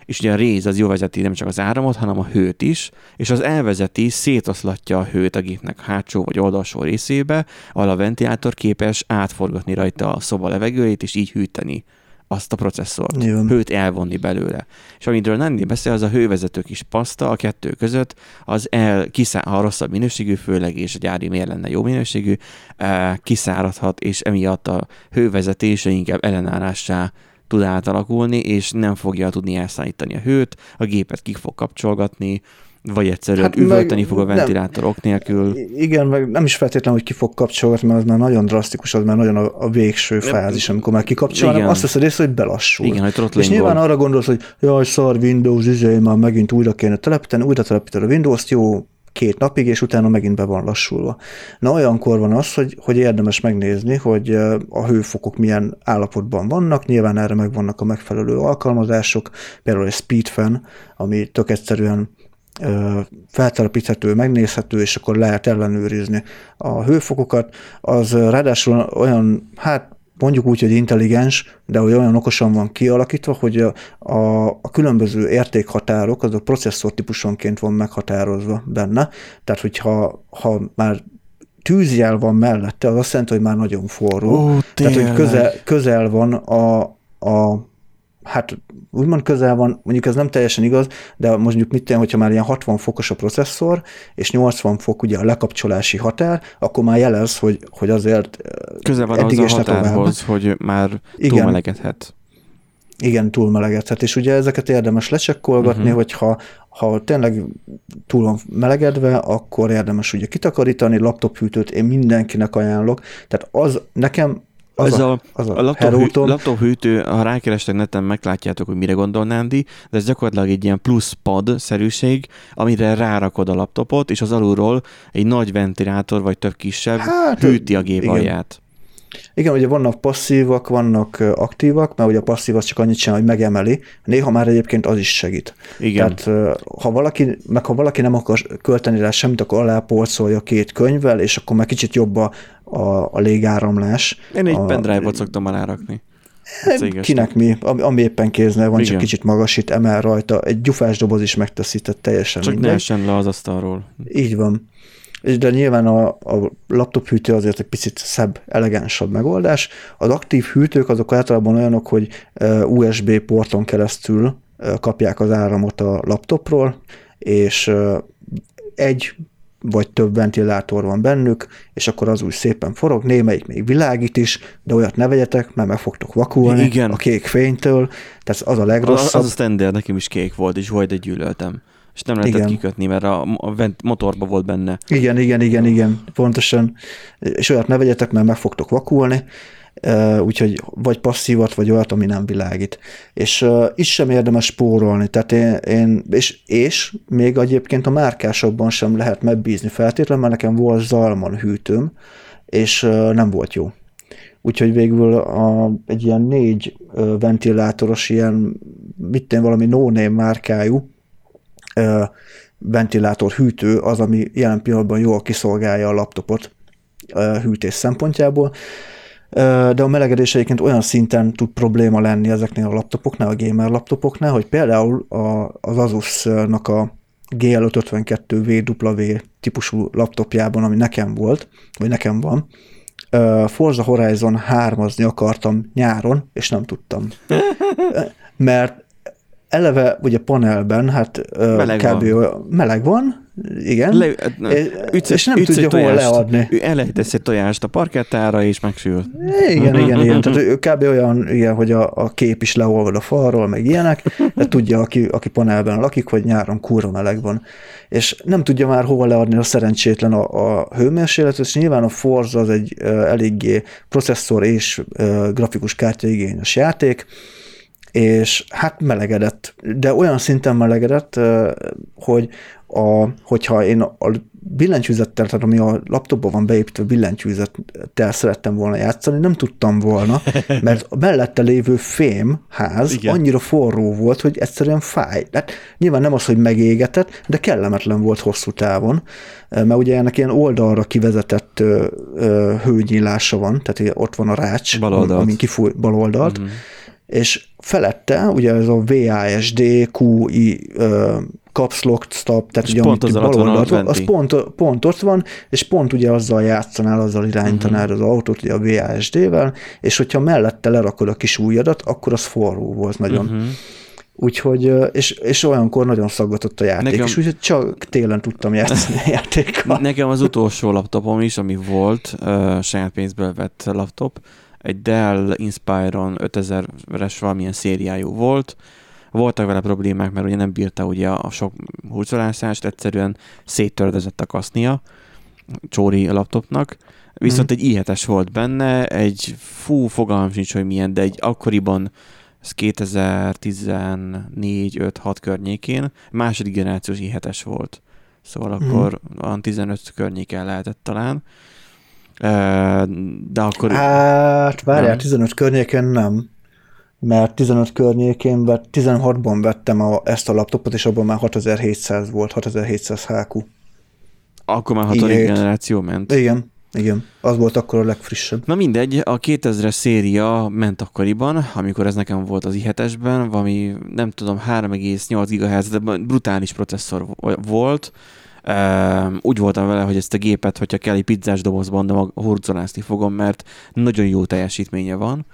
és ugye a réz az jó vezeti nem csak az áramot, hanem a hőt is, és az elvezeti, szétoszlatja a hőt a gépnek hátsó vagy oldalsó részébe, ahol a ventilátor képes átforgatni rajta a szoba levegőjét, és így hűteni azt a processzort, Igen. hőt elvonni belőle. És amiről nem beszél, az a hővezető kis paszta a kettő között, az el, kiszá, ha rosszabb minőségű, főleg és a gyári miért lenne jó minőségű, eh, kiszáradhat, és emiatt a hővezetése inkább ellenállássá tud átalakulni, és nem fogja tudni elszállítani a hőt, a gépet ki fog kapcsolgatni, vagy egyszerűen hát üvölteni fog a ventilátorok nem, nélkül. Igen, meg nem is feltétlenül, hogy ki fog kapcsolni, mert az már nagyon drasztikus, az már nagyon a, a végső fázis, amikor már kikapcsol, hanem azt veszed észre, hogy belassul. Igen, hogy És nyilván arra gondolsz, hogy jaj, szar Windows, izé, már megint újra kéne telepíteni, újra telepíteni a Windows-t, jó, két napig, és utána megint be van lassulva. Na olyankor van az, hogy, hogy érdemes megnézni, hogy a hőfokok milyen állapotban vannak, nyilván erre meg vannak a megfelelő alkalmazások, például egy speedfan, ami tök egyszerűen feltelepíthető, megnézhető, és akkor lehet ellenőrizni a hőfokokat. Az ráadásul olyan, hát mondjuk úgy, hogy intelligens, de hogy olyan okosan van kialakítva, hogy a, a, a különböző értékhatárok, az a processzor típusonként van meghatározva benne. Tehát, hogyha ha már tűzjel van mellette, az azt jelenti, hogy már nagyon forró. Ó, Tehát, hogy közel, közel van a, a hát úgymond közel van, mondjuk ez nem teljesen igaz, de mondjuk mit tenni, hogyha már ilyen 60 fokos a processzor, és 80 fok ugye a lekapcsolási határ, akkor már jelez, hogy, hogy azért Közel van eddig az a ne tovább. határhoz, hogy már Igen. túlmelegedhet. igen, túlmelegedhet, és ugye ezeket érdemes lecsekkolgatni, uh-huh. hogyha ha tényleg túl van melegedve, akkor érdemes ugye kitakarítani, laptophűtőt én mindenkinek ajánlok, tehát az nekem az Ez a, a, az a a, laptop, laptop hűtő, ha rákerestek neten, meglátjátok, hogy mire gondol Nándi, de ez gyakorlatilag egy ilyen plusz pad-szerűség, amire rárakod a laptopot, és az alulról egy nagy ventilátor, vagy több kisebb Hát, hűti a gép igen. alját. Igen, ugye vannak passzívak, vannak aktívak, mert ugye a passzív az csak annyit csinál, hogy megemeli, néha már egyébként az is segít. Igen. Tehát ha valaki, meg ha valaki nem akar költeni rá semmit, akkor aláporcolja két könyvvel, és akkor már kicsit jobb a, a, a légáramlás. Én egy a, pendrive-ot szoktam alárakni. Céges. Kinek mi, ami, ami éppen kéznél van, Igen. csak kicsit magasít, emel rajta, egy gyufás doboz is megteszi, tehát teljesen Csak ne mindegy. essen le az asztalról. Így van. És De nyilván a, a laptop hűtő azért egy picit szebb, elegánsabb megoldás. Az aktív hűtők azok általában olyanok, hogy USB porton keresztül kapják az áramot a laptopról, és egy vagy több ventilátor van bennük, és akkor az úgy szépen forog, némelyik még világít is, de olyat ne vegyetek, mert meg fogtok vakulni Igen. a kék fénytől, tehát az a Az, legrosszabb. az a standard, nekem is kék volt, és volt egy gyűlöltem. És nem lehetett Igen. kikötni, mert a, a motorba volt benne. Igen, igen, igen, igen, pontosan. És olyat ne vegyetek, mert meg fogtok vakulni, úgyhogy vagy passzívat, vagy olyat, ami nem világít. És uh, itt sem érdemes spórolni, tehát én, én és, és még egyébként a márkásokban sem lehet megbízni feltétlenül, mert nekem volt Zalman hűtőm, és uh, nem volt jó. Úgyhogy végül a, egy ilyen négy ventilátoros, ilyen, mit tenni, valami no-name márkájú ventilátor hűtő az, ami jelen pillanatban jól kiszolgálja a laptopot hűtés szempontjából. De a melegedés egyébként olyan szinten tud probléma lenni ezeknél a laptopoknál, a gamer laptopoknál, hogy például az Asus-nak a GL552 VW típusú laptopjában, ami nekem volt, vagy nekem van, Forza Horizon 3-azni akartam nyáron, és nem tudtam. Mert eleve ugye panelben, hát Meleg kb. van. meleg van, igen, Le, és, ütsz, és nem ütsz tudja hol tojást, leadni. Elejtesz egy tojást a parkettára, és megsül. Igen, igen, igen. Tehát ő kb. olyan, igen, hogy a, a kép is leolvad a falról, meg ilyenek, de tudja, aki, aki panelben lakik, hogy nyáron kurva meleg van. És nem tudja már hova leadni a szerencsétlen a, a hőmérsékletet, és nyilván a Forza az egy eléggé processzor és grafikus kártya igényes játék, és hát melegedett, de olyan szinten melegedett, hogy a, hogyha én a billentyűzettel, tehát ami a laptopban van beépítve billentyűzettel szerettem volna játszani, nem tudtam volna, mert a mellette lévő fém ház Igen. annyira forró volt, hogy egyszerűen fáj. Hát nyilván nem az, hogy megégetett, de kellemetlen volt hosszú távon, mert ugye ennek ilyen oldalra kivezetett ö, ö, hőnyílása van, tehát ott van a rács, amin kifúj bal oldalt, Mhm. És felette ugye ez a VASD, QI, caps lock stop, tehát És ugye pont amit bal oldalt az pont, pont ott van, és pont ugye azzal játszanál, azzal irányítanál Mhm. az autót, ugye a VASD-vel, és hogyha mellette lerakod a kis ujjadat, akkor az forró volt nagyon. Mhm. Úgyhogy, és, és olyankor nagyon szaggatott a játék, Nekem- és úgyhogy csak télen tudtam játszani a játékkal. Nekem az utolsó laptopom is, ami volt, uh, saját pénzből vett laptop, egy Dell Inspiron 5000-es valamilyen szériájú volt. Voltak vele problémák, mert ugye nem bírta ugye a sok hurcolászást, egyszerűen széttördezett a kasznia csóri laptopnak. Viszont egy i7-es volt benne, egy fú, fogalmam sincs, hogy milyen, de egy akkoriban ez 2014-5-6 környékén, második generációs i7-es volt. Szóval Mhm. akkor olyan 15 környéken lehetett talán. De akkor... Hát, várjál, Nem. 15 környéken nem, mert 15 környékén, vett, 16-ban vettem a, ezt a laptopot, és abban már 6700 volt, 6700 HQ. Akkor már hatodik i7. generáció ment. Igen, igen, az volt akkor a legfrissebb. Na mindegy, a 2000-es széria ment akkoriban, amikor ez nekem volt az i7-esben, valami nem tudom, 3,8 GHz, de brutális processzor vo- volt. Úgy voltam vele, hogy ezt a gépet, hogyha kell egy pizzás dobozban, de hurcolászni fogom, mert nagyon jó teljesítménye van.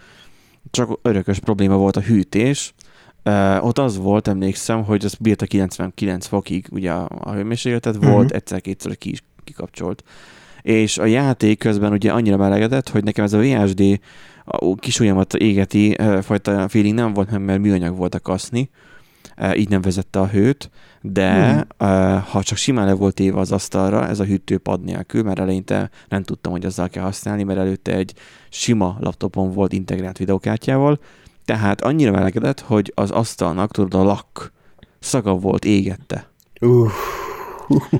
Csak örökös probléma volt a hűtés. Uh, ott az volt, emlékszem, hogy az bírta 99 fokig ugye a, a hőmérsékletet, uh-huh. volt egyszer-kétszer ki is kikapcsolt. És a játék közben ugye annyira melegedett, hogy nekem ez a VSD a kis ujjamat égeti fajta feeling nem volt, mert műanyag volt a kaszni, így nem vezette a hőt, de hmm. ha csak simán le volt éve az asztalra, ez a hűtőpad nélkül, mert eleinte nem tudtam, hogy azzal kell használni, mert előtte egy sima laptopon volt integrált videokártyával, tehát annyira melegedett, hogy az asztalnak, tudod, a lak szaga volt, égette. Uh.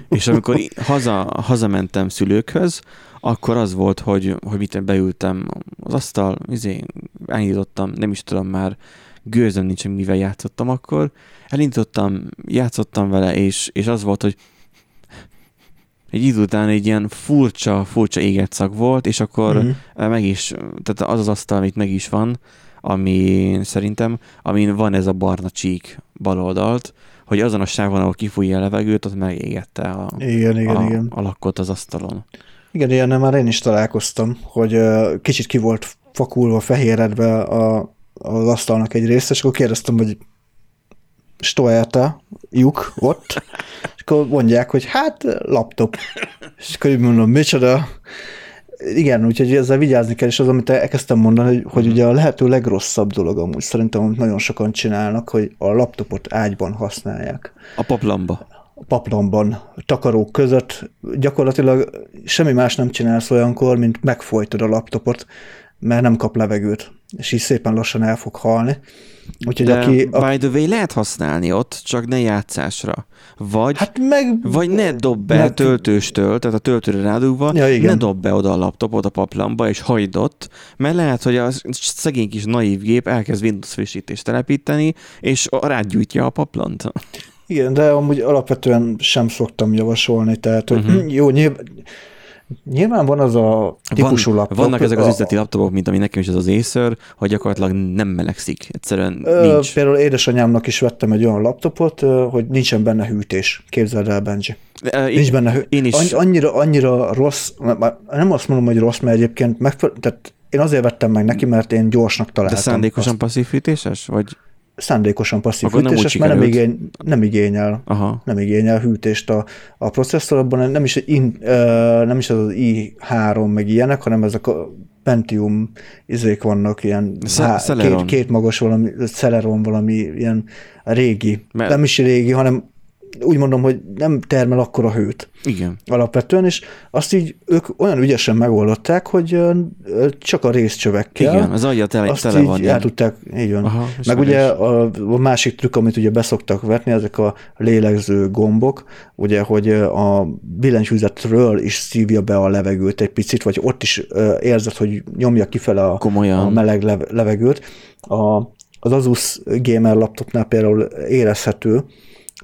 És amikor haza, hazamentem szülőkhöz, akkor az volt, hogy, hogy mit beültem az asztal, izé, elnyitottam, nem is tudom már, gőzöm nincs, mivel játszottam akkor. Elindítottam, játszottam vele, és, és az volt, hogy egy idő után egy ilyen furcsa, furcsa éget szag volt, és akkor uh-huh. meg is, tehát az az asztal, amit meg is van, ami szerintem, amin van ez a barna csík baloldalt, hogy azon a sávon, ahol kifújja a levegőt, ott megégette a, igen, igen, a, igen. a lakkot az asztalon. Igen, ilyen már én is találkoztam, hogy kicsit ki volt fakulva fehéredve a, az asztalnak egy része, és akkor kérdeztem, hogy stoerta lyuk ott, és akkor mondják, hogy hát laptop. És akkor így mondom, micsoda? Igen, úgyhogy ezzel vigyázni kell, és az, amit elkezdtem mondani, hogy, hogy ugye a lehető legrosszabb dolog amúgy szerintem, amit nagyon sokan csinálnak, hogy a laptopot ágyban használják. A paplamba. A paplamban, takarók között gyakorlatilag semmi más nem csinálsz olyankor, mint megfojtod a laptopot, mert nem kap levegőt, és így szépen lassan el fog halni. Úgyhogy De aki, by the way, lehet használni ott, csak ne játszásra. Vagy, hát meg, vagy ne dob be meg, töltőstől, tehát a töltőre rádugva, ja, igen. ne dob be oda a laptopot a paplamba, és hagyd ott, mert lehet, hogy a szegény kis naív gép elkezd Windows frissítést telepíteni, és rágyújtja a paplant. Igen, de amúgy alapvetően sem szoktam javasolni, tehát hogy uh-huh. jó, nyilván, Nyilván van az a típusú van, laptop. Vannak ezek az üzleti laptopok, mint ami nekem is ez az Acer, hogy gyakorlatilag nem melegszik. Egyszerűen ö, nincs. Például édesanyámnak is vettem egy olyan laptopot, hogy nincsen benne hűtés. Képzeld el, Benji. Uh, Nincs én, benne hű. Én is. Annyira, annyira rossz, nem azt mondom, hogy rossz, mert egyébként megfelel, tehát én azért vettem meg neki, mert én gyorsnak találtam. De szándékosan azt. passzív fűtéses? Vagy szándékosan passzív Akkor hűtéses, mert nem, igény, nem igényel, Aha. nem igényel hűtést a, a processzorban, nem is, in, nem is az, az i3 meg ilyenek, hanem ezek a Pentium izék vannak, ilyen há, két, két magas valami, Celeron valami ilyen régi, mert... nem is régi, hanem úgy mondom, hogy nem termel akkora hőt. Igen. Alapvetően, és azt így ők olyan ügyesen megoldották, hogy csak a részcsövekkel. Igen, az alja tele, azt tele van. Így el tudták, így van. Aha, Meg ugye a, a, másik trükk, amit ugye beszoktak vetni, ezek a lélegző gombok, ugye, hogy a billentyűzetről is szívja be a levegőt egy picit, vagy ott is érzed, hogy nyomja kifele a, a meleg levegőt. A, az Asus gamer laptopnál például érezhető,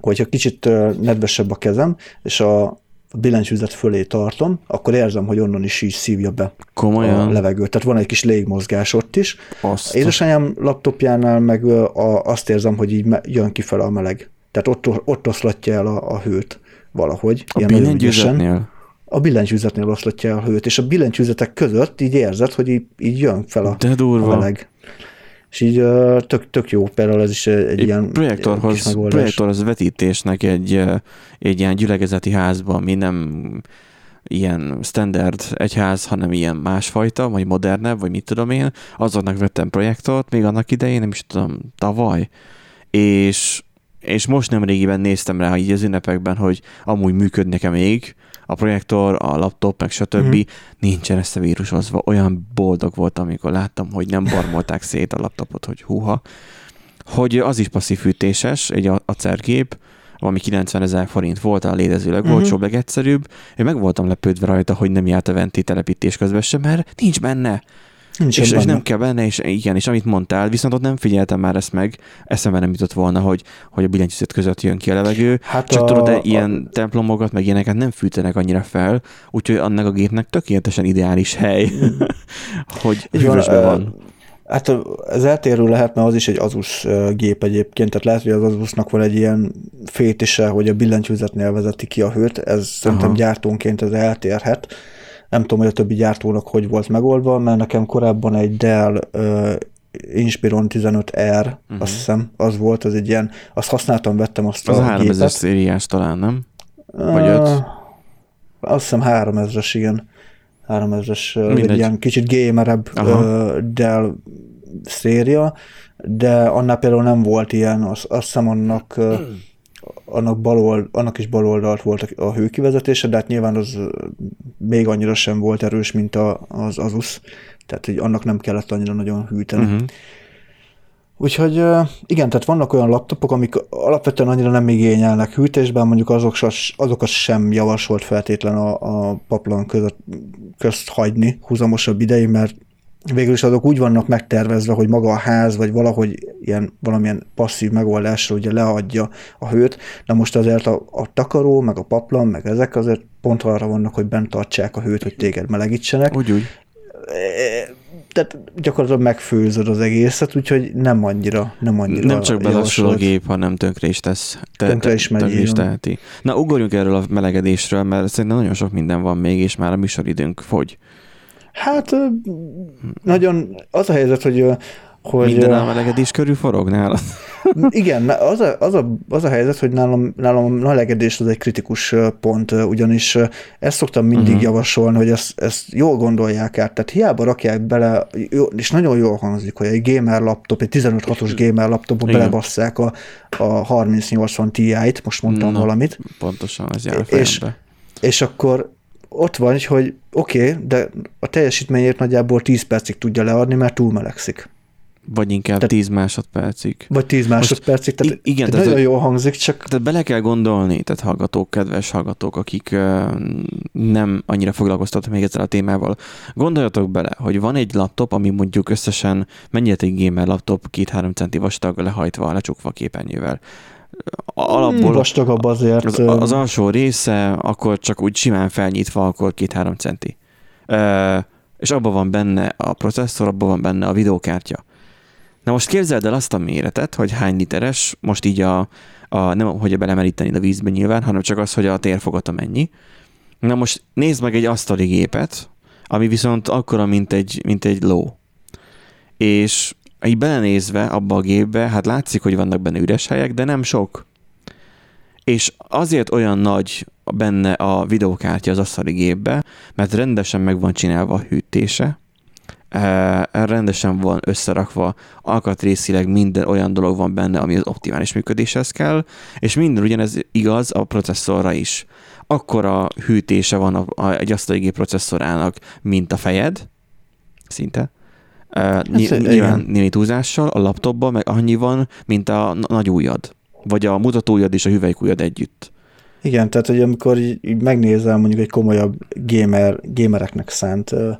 hogyha kicsit nedvesebb a kezem, és a billentyűzet fölé tartom, akkor érzem, hogy onnan is így szívja be Komolyan? a levegőt. Tehát van egy kis légmozgás ott is. Azt. Édesanyám laptopjánál meg a, azt érzem, hogy így jön kifele a meleg. Tehát ott, ott oszlatja el a, a hőt valahogy. A billentyűzetnél? A billentyűzetnél oszlatja el a hőt, és a billentyűzetek között így érzed, hogy így, így jön fel a, De durva. a meleg és így tök, tök jó, például ez is egy, egy ilyen projektorhoz, projektorhoz vetítésnek egy, egy ilyen gyülekezeti házban, ami nem ilyen standard egyház, hanem ilyen másfajta, vagy modernebb, vagy mit tudom én, azoknak vettem projektort, még annak idején, nem is tudom, tavaly, és, és most nem régiben néztem rá így az ünnepekben, hogy amúgy működnek-e még, a projektor, a laptop, meg stb. Mm. nincsen ezt a vírusozva. Olyan boldog voltam, amikor láttam, hogy nem barmolták szét a laptopot, hogy húha. Hogy az is passzív fűtéses, egy acergép, valami 90 ezer forint volt a létező legolcsóbb, uh-huh. legegyszerűbb. Én meg voltam lepődve rajta, hogy nem járt a venti telepítés közben sem, mert nincs benne. Nincs és, és nem kell benne, és igen, és amit mondtál, viszont ott nem figyeltem már ezt meg, eszembe nem jutott volna, hogy, hogy a billentyűzet között jön ki a levegő, hát csak a, tudod, de ilyen a... templomokat, meg ilyeneket nem fűtenek annyira fel, úgyhogy annak a gépnek tökéletesen ideális hely, hogy hűvösben van. Hát ez eltérő lehet, mert az is egy Asus gép egyébként, tehát lehet, hogy az Asusnak van egy ilyen fétise, hogy a billentyűzetnél vezeti ki a hőt, ez Aha. szerintem gyártónként ez eltérhet. Nem tudom, hogy a többi gyártónak hogy volt megoldva, mert nekem korábban egy Dell uh, Inspiron 15R, uh-huh. azt hiszem, az volt, az egy ilyen, azt használtam, vettem azt az a, a 3000 szériás talán, nem? Vagy uh, Azt hiszem 3000-es, igen. 3000-es, egy ilyen kicsit gamerebb uh, Dell széria, de annál például nem volt ilyen, azt, azt hiszem annak, annak, balold, annak is baloldalt volt a hőkivezetése, de hát nyilván az még annyira sem volt erős, mint a, az Asus, tehát hogy annak nem kellett annyira nagyon hűteni. Uh-huh. Úgyhogy igen, tehát vannak olyan laptopok, amik alapvetően annyira nem igényelnek hűtésben, mondjuk azok, azokat sem javasolt feltétlen a, a paplan között, közt hagyni húzamosabb ideig, mert végül is azok úgy vannak megtervezve, hogy maga a ház, vagy valahogy ilyen, valamilyen passzív megoldásra ugye leadja a hőt, de most azért a, a takaró, meg a paplan, meg ezek azért pont arra vannak, hogy bent tartsák a hőt, hogy téged melegítsenek. Úgy, úgy tehát gyakorlatilag megfőzöd az egészet, úgyhogy nem annyira, nem annyira Nem csak belassul a gép, hanem tönkre is tesz. Te, tönkre is megy. Tönkre is teheti. Na, ugorjunk erről a melegedésről, mert szerintem nagyon sok minden van még, és már a műsoridőnk fogy. Hát nagyon az a helyzet, hogy hogy, Minden elmelegedés körül forog nálad? Igen, az a, az, a, az a helyzet, hogy nálam, nálam a melegedés az egy kritikus pont, ugyanis ezt szoktam mindig uh-huh. javasolni, hogy ezt, ezt jól gondolják át, tehát hiába rakják bele, és nagyon jól hangzik, hogy egy gamer laptop, egy 15-6-os gamer laptopba belebasszák a, a 3080 Ti-t, most mondtam Na, valamit. Pontosan, ez jár és, és akkor ott van, hogy oké, okay, de a teljesítményért nagyjából 10 percig tudja leadni, mert túl melegszik. Vagy inkább tehát, 10 másodpercig. Vagy 10 másodpercig, tehát, igen, tehát nagyon jól hangzik, csak... Tehát bele kell gondolni, tehát hallgatók, kedves hallgatók, akik uh, nem annyira foglalkoztatnak még ezzel a témával. Gondoljatok bele, hogy van egy laptop, ami mondjuk összesen mennyit egy gamer laptop, 2-3 centi vastag lehajtva, lecsukva képernyővel. Alapból vastagabb azért. Az, az alsó része, akkor csak úgy simán felnyitva, akkor 2-3 centi. Uh, és abban van benne a processzor, abban van benne a videókártya Na most képzeld el azt a méretet, hogy hány literes, most így a, a nem hogy belemeríteni a vízbe nyilván, hanem csak az, hogy a térfogata mennyi. Na most nézd meg egy asztali gépet, ami viszont akkora, mint egy, mint egy ló. És így belenézve abba a gépbe, hát látszik, hogy vannak benne üres helyek, de nem sok. És azért olyan nagy benne a videókártya az asztali gépbe, mert rendesen meg van csinálva a hűtése, rendesen van összerakva, alkatrészileg minden olyan dolog van benne, ami az optimális működéshez kell, és minden ugyanez igaz a processzorra is. Akkora hűtése van a, a, egy asztali processzorának, mint a fejed, szinte. Uh, nyilván némi túlzással, a laptopban meg annyi van, mint a nagy ujjad. Vagy a mutatóujjad és a hüvelykujjad együtt. Igen, tehát hogy amikor így, így megnézel mondjuk egy komolyabb gamer, gamereknek szánt uh,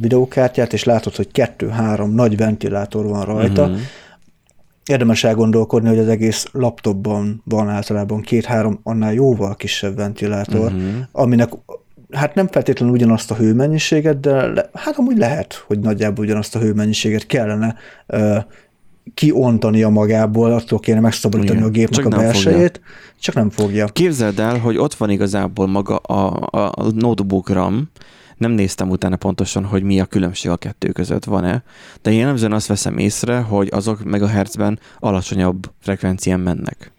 videókártyát, és látod, hogy kettő-három nagy ventilátor van rajta, uh-huh. érdemes elgondolkodni, hogy az egész laptopban van általában két-három annál jóval kisebb ventilátor, uh-huh. aminek hát nem feltétlenül ugyanazt a hőmennyiséget, de le, hát amúgy lehet, hogy nagyjából ugyanazt a hőmennyiséget kellene uh, kiontani a magából, attól kéne megszabadítani Igen, a gépnek a belsejét, fogja. csak nem fogja. Képzeld el, hogy ott van igazából maga a, a, a notebook RAM, nem néztem utána pontosan, hogy mi a különbség a kettő között van-e, de én jellemzően azt veszem észre, hogy azok meg a hertzben alacsonyabb frekvencián mennek.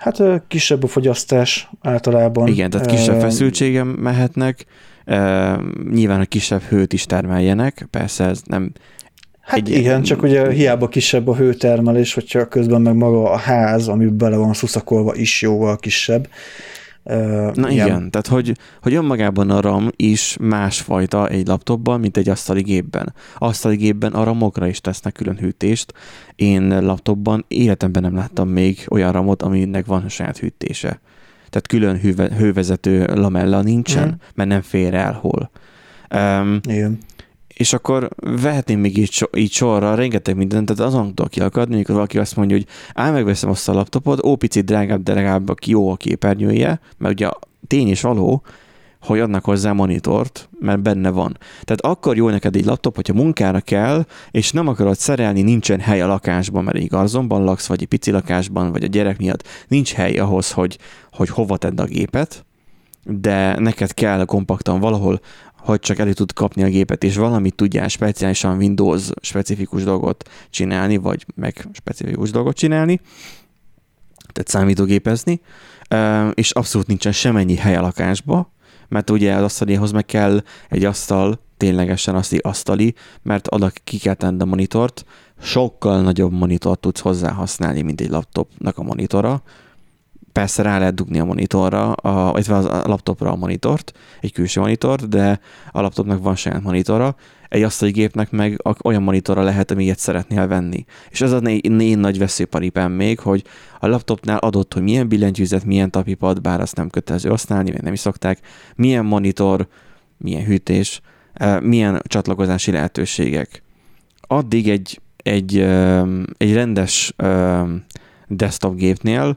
Hát kisebb a fogyasztás általában. Igen, tehát kisebb feszültségem mehetnek, nyilván, hogy kisebb hőt is termeljenek, persze ez nem Hát egy igen, csak ugye hiába kisebb a hőtermelés, hogyha közben meg maga a ház, ami bele van szuszakolva is jóval kisebb. Na igen, igen tehát hogy, hogy önmagában a RAM is másfajta egy laptopban, mint egy asztali gépben. Asztali gépben a ramokra is tesznek külön hűtést. Én laptopban életemben nem láttam még olyan ramot, aminek van saját hűtése. Tehát külön hőve, hővezető lamella nincsen, mm. mert nem fér el hol. Um, igen és akkor vehetném még így, így sorra rengeteg mindent, tehát azon tudok kiakadni, amikor valaki azt mondja, hogy áll megveszem azt a laptopot, ó, picit drágább, de legalább jó a képernyője, mert ugye tény és való, hogy adnak hozzá monitort, mert benne van. Tehát akkor jó neked egy laptop, hogyha munkára kell, és nem akarod szerelni, nincsen hely a lakásban, mert egy garzonban laksz, vagy egy pici lakásban, vagy a gyerek miatt nincs hely ahhoz, hogy, hogy hova tedd a gépet, de neked kell kompaktan valahol, hogy csak elő tud kapni a gépet, és valamit tudjál speciálisan Windows specifikus dolgot csinálni, vagy meg specifikus dolgot csinálni, tehát számítógépezni, és abszolút nincsen semennyi hely a lakásba, mert ugye az asztalihoz meg kell egy asztal, ténylegesen azt asztali, mert oda ki kell tenni a monitort, sokkal nagyobb monitort tudsz hozzá használni, mint egy laptopnak a monitora. Persze rá lehet dugni a monitorra, a, a laptopra a monitort, egy külső monitort, de a laptopnak van saját monitora, egy asztali gépnek meg olyan monitorra lehet, amilyet szeretnél venni. És ez a én nagy veszőparipám még, hogy a laptopnál adott, hogy milyen billentyűzet, milyen tapipad, bár azt nem kötelező használni, mert nem is szokták, milyen monitor, milyen hűtés, milyen csatlakozási lehetőségek. Addig egy, egy, egy rendes desktop gépnél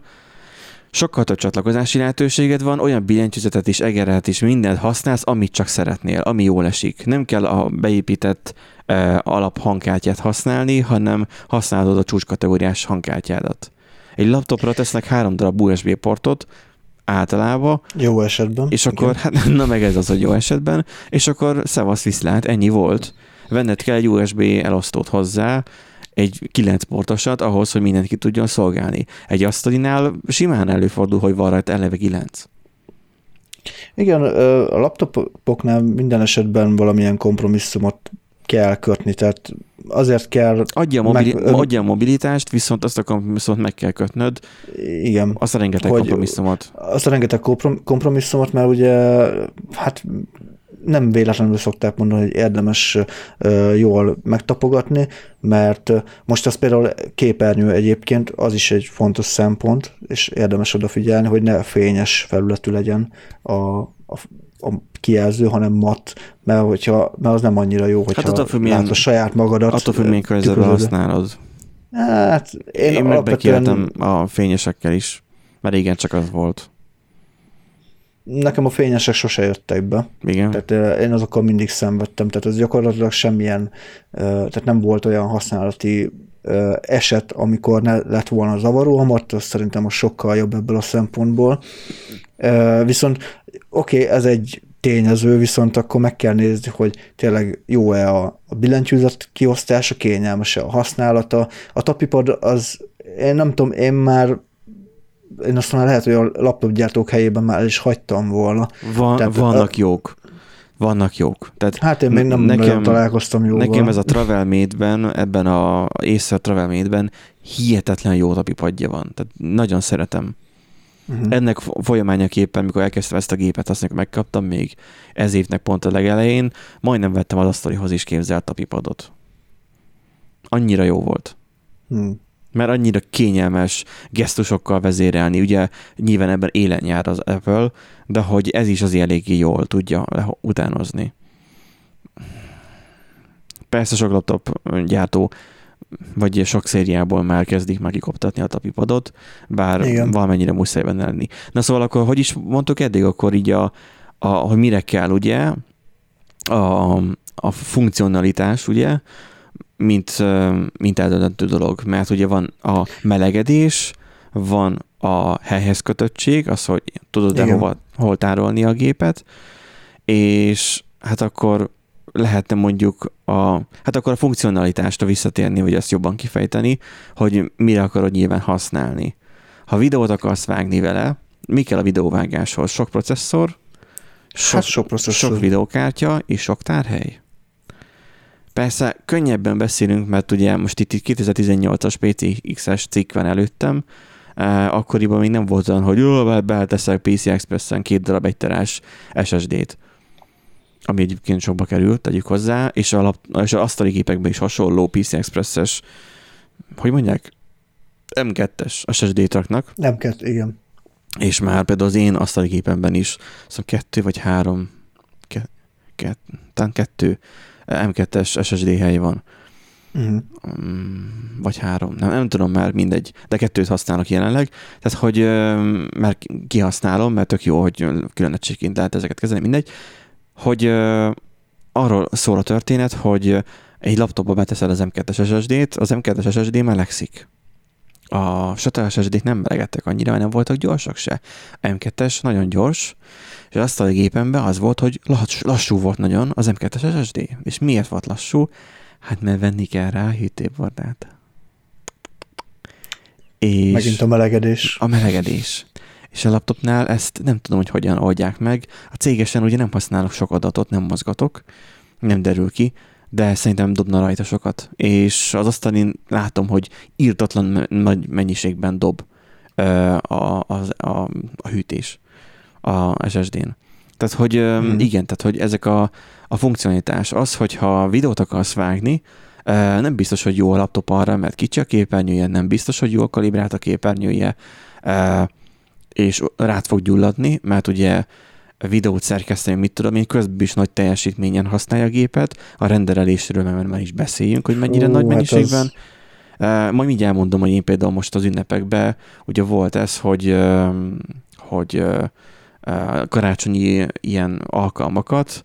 sokkal több csatlakozási lehetőséged van, olyan billentyűzetet is, egeret is, mindent használsz, amit csak szeretnél, ami jól esik. Nem kell a beépített uh, alaphangkártyát használni, hanem használod a csúcskategóriás hangkártyádat. Egy laptopra tesznek három darab USB portot, általában. Jó esetben. És akkor, hát, na meg ez az, hogy jó esetben, és akkor szevasz viszlát, ennyi volt. Venned kell egy USB elosztót hozzá, egy 9 portosat ahhoz, hogy mindent ki tudjon szolgálni. Egy asztalinál simán előfordul, hogy van rajta eleve 9. Igen, a laptopoknál minden esetben valamilyen kompromisszumot kell kötni, tehát azért kell... Adja a, mobili- meg, adja a mobilitást, viszont azt a kompromisszumot meg kell kötnöd. Igen. Azt a rengeteg kompromisszumot. Azt a rengeteg kompromisszumot, mert ugye hát nem véletlenül szokták mondani, hogy érdemes jól megtapogatni, mert most az például képernyő egyébként, az is egy fontos szempont, és érdemes odafigyelni, hogy ne fényes felületű legyen a, a, a kijelző, hanem mat, mert, hogyha, mert az nem annyira jó, hogyha hát attól függ, milyen, a saját magadat. Attól függ, milyen környezetben használod. Hát én, én alapvetően... a fényesekkel is, mert igen, csak az volt nekem a fényesek sose jöttek be. Igen. Tehát én azokkal mindig szenvedtem, tehát ez gyakorlatilag semmilyen, tehát nem volt olyan használati eset, amikor ne lett volna zavaró, a mat az szerintem a sokkal jobb ebből a szempontból. Viszont oké, okay, ez egy tényező, viszont akkor meg kell nézni, hogy tényleg jó-e a, a billentyűzet kiosztása, kényelmes-e a használata. A tapipad az, én nem tudom, én már én azt mondom, lehet, hogy a laptopgyártók helyében már el is hagytam volna. Van, Tehát, vannak a, jók. Vannak jók. Tehát hát én még nem nekem, találkoztam jóval. Nekem ez a TravelMade-ben, ebben a észre TravelMade-ben hihetetlen jó tapipadja van. Tehát nagyon szeretem. Uh-huh. Ennek folyamányaképpen, mikor elkezdtem ezt a gépet, azt megkaptam még ez évnek pont a legelején, majdnem vettem az asztalihoz is képzelt tapipadot. Annyira jó volt. Hmm mert annyira kényelmes gesztusokkal vezérelni. Ugye nyilván ebben élen jár az Apple, de hogy ez is az eléggé jól tudja utánozni. Persze sok laptop gyártó vagy sok szériából már kezdik már kikoptatni a tapipadot, bár Igen. valamennyire muszáj benne lenni. Na szóval akkor, hogy is mondtuk eddig, akkor így a, a hogy mire kell, ugye, a, a funkcionalitás, ugye, mint, mint eldöntő dolog, mert ugye van a melegedés, van a helyhez kötöttség, az, hogy tudod-e hova, hol tárolni a gépet, és hát akkor lehetne mondjuk a, hát akkor a funkcionalitást visszatérni, vagy ezt jobban kifejteni, hogy mire akarod nyilván használni. Ha videót akarsz vágni vele, mi kell a videóvágáshoz? Sok processzor, sok, hát sok, processzor. sok videókártya és sok tárhely? Persze könnyebben beszélünk, mert ugye most itt 2018-as PCX-es cikk van előttem, akkoriban még nem volt olyan, hogy jó, beleteszek PC Express-en két darab egyterás SSD-t ami egyébként sokba került, tegyük hozzá, és a, lap, és a asztali gépekben is hasonló PC Express-es, hogy mondják, M2-es SSD-t raknak. M2, igen. És már például az én asztali gépemben is, szóval kettő vagy három, ke, ke, talán kettő M2-es SSD hely van. Uh-huh. Vagy három, nem, nem tudom már, mindegy, de kettőt használok jelenleg, tehát hogy mert kihasználom, mert tök jó, hogy külön egységként lehet ezeket kezelni, mindegy, hogy arról szól a történet, hogy egy laptopba beteszed az M2-es SSD-t, az M2-es SSD melegszik. A SATA SSD-k nem melegettek annyira, mert nem voltak gyorsak se. A M2-es nagyon gyors, és azt a gépemben az volt, hogy lassú volt nagyon az M2-es SSD. És miért volt lassú? Hát mert venni kell rá a hűtőbordát. És Megint a melegedés. A melegedés. És a laptopnál ezt nem tudom, hogy hogyan oldják meg. A cégesen ugye nem használok sok adatot, nem mozgatok, nem derül ki, de szerintem dobna rajta sokat. És az asztalin látom, hogy írtatlan nagy mennyiségben dob a, a, a, a hűtés a SSD-n. Tehát, hogy hmm. igen, tehát, hogy ezek a, a funkcionalitás az, hogyha videót akarsz vágni, nem biztos, hogy jó a laptop arra, mert kicsi a képernyője, nem biztos, hogy jó a kalibrált a képernyője, és rád fog gyulladni, mert ugye videót szerkeszteni, mit tudom én, közben is nagy teljesítményen használja a gépet, a renderelésről mert már is beszéljünk, hogy mennyire Hú, nagy hát mennyiségben. Hát az... Majd mindjárt mondom, hogy én például most az ünnepekben, ugye volt ez, hogy, hogy karácsonyi ilyen alkalmakat,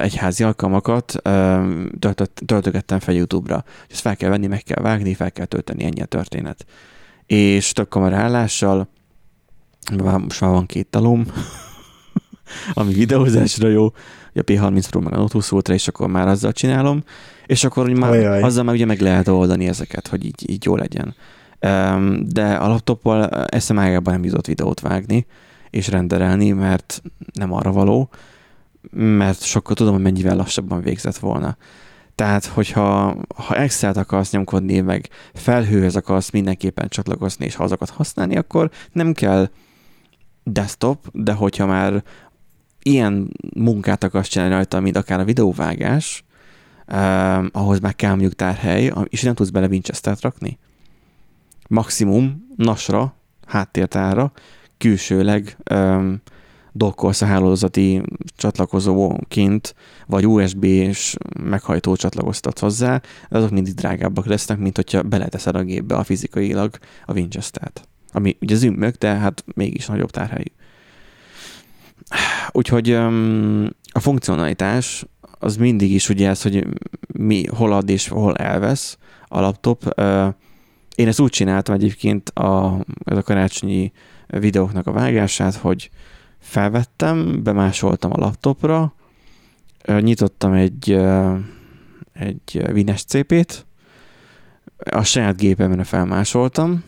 egyházi alkalmakat töltögettem fel YouTube-ra. Ezt fel kell venni, meg kell vágni, fel kell tölteni, ennyi a történet. És tök kamerállással, most már van két talom, ami videózásra jó, a P30 Pro meg a Note 20 Ultra, és akkor már azzal csinálom, és akkor hogy már Ajaj. azzal már ugye meg lehet oldani ezeket, hogy így, így jó legyen. De a laptoppal eszem ágában nem jutott videót vágni, és renderelni, mert nem arra való, mert sokkal tudom, hogy mennyivel lassabban végzett volna. Tehát, hogyha ha Excel-t akarsz nyomkodni, meg felhőhöz akarsz mindenképpen csatlakozni, és ha azokat használni, akkor nem kell desktop, de hogyha már ilyen munkát akarsz csinálni rajta, mint akár a videóvágás, eh, ahhoz már kell mondjuk tárhely, és nem tudsz bele Winchester-t rakni. Maximum nasra, háttértára, külsőleg um, dokkolsz a hálózati csatlakozóként, vagy USB-s meghajtó csatlakoztat hozzá, de azok mindig drágábbak lesznek, mint hogyha beleteszed a gépbe a fizikailag a Winchester-t. Ami ugye zümmög, de hát mégis nagyobb tárhelyű. Úgyhogy a funkcionalitás az mindig is ugye ez, hogy mi hol ad és hol elvesz a laptop. Én ezt úgy csináltam egyébként a, ez a karácsonyi videóknak a vágását, hogy felvettem, bemásoltam a laptopra, nyitottam egy, egy Wines CP-t, a saját gépemre felmásoltam,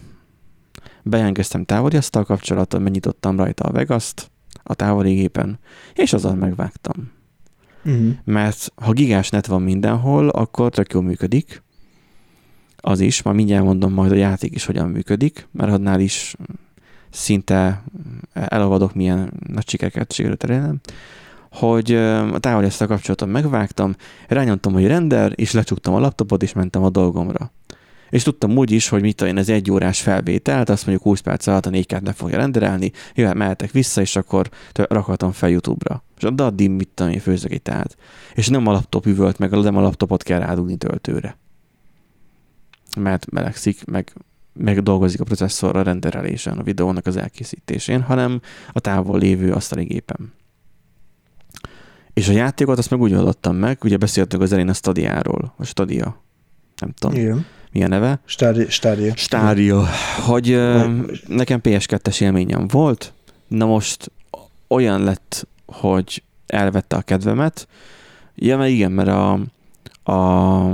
bejelentkeztem távoli asztal kapcsolatot, megnyitottam rajta a vegas a távoli gépen, és azon megvágtam. Uh-huh. Mert ha gigás net van mindenhol, akkor tök jól működik. Az is, ma mindjárt mondom majd a játék is hogyan működik, mert annál is szinte elavadok, milyen nagy sikereket sikerült elérnem, hogy a távol ezt a kapcsolatot megvágtam, rányomtam, hogy render, és lecsuktam a laptopot, és mentem a dolgomra. És tudtam úgy is, hogy mit én ez egy órás felvételt, azt mondjuk 20 perc alatt a 4 le fogja renderelni, jöhet, mehetek vissza, és akkor rakhatom fel YouTube-ra. És de addig mit tudom én főzök egy tát. És nem a laptop üvölt meg, nem a laptopot kell rádugni töltőre. Mert melegszik, meg meg dolgozik a processzor a renderelésen, a videónak az elkészítésén, hanem a távol lévő asztali gépem. És a játékot azt meg úgy adottam meg, ugye beszéltünk az elén a Stadiáról, a Stadia, nem tudom. Igen. Mi a neve? Stadia. Stadia. Stadia. Hogy uh, nekem PS2-es élményem volt, na most olyan lett, hogy elvette a kedvemet. Ja, mert igen, mert a, a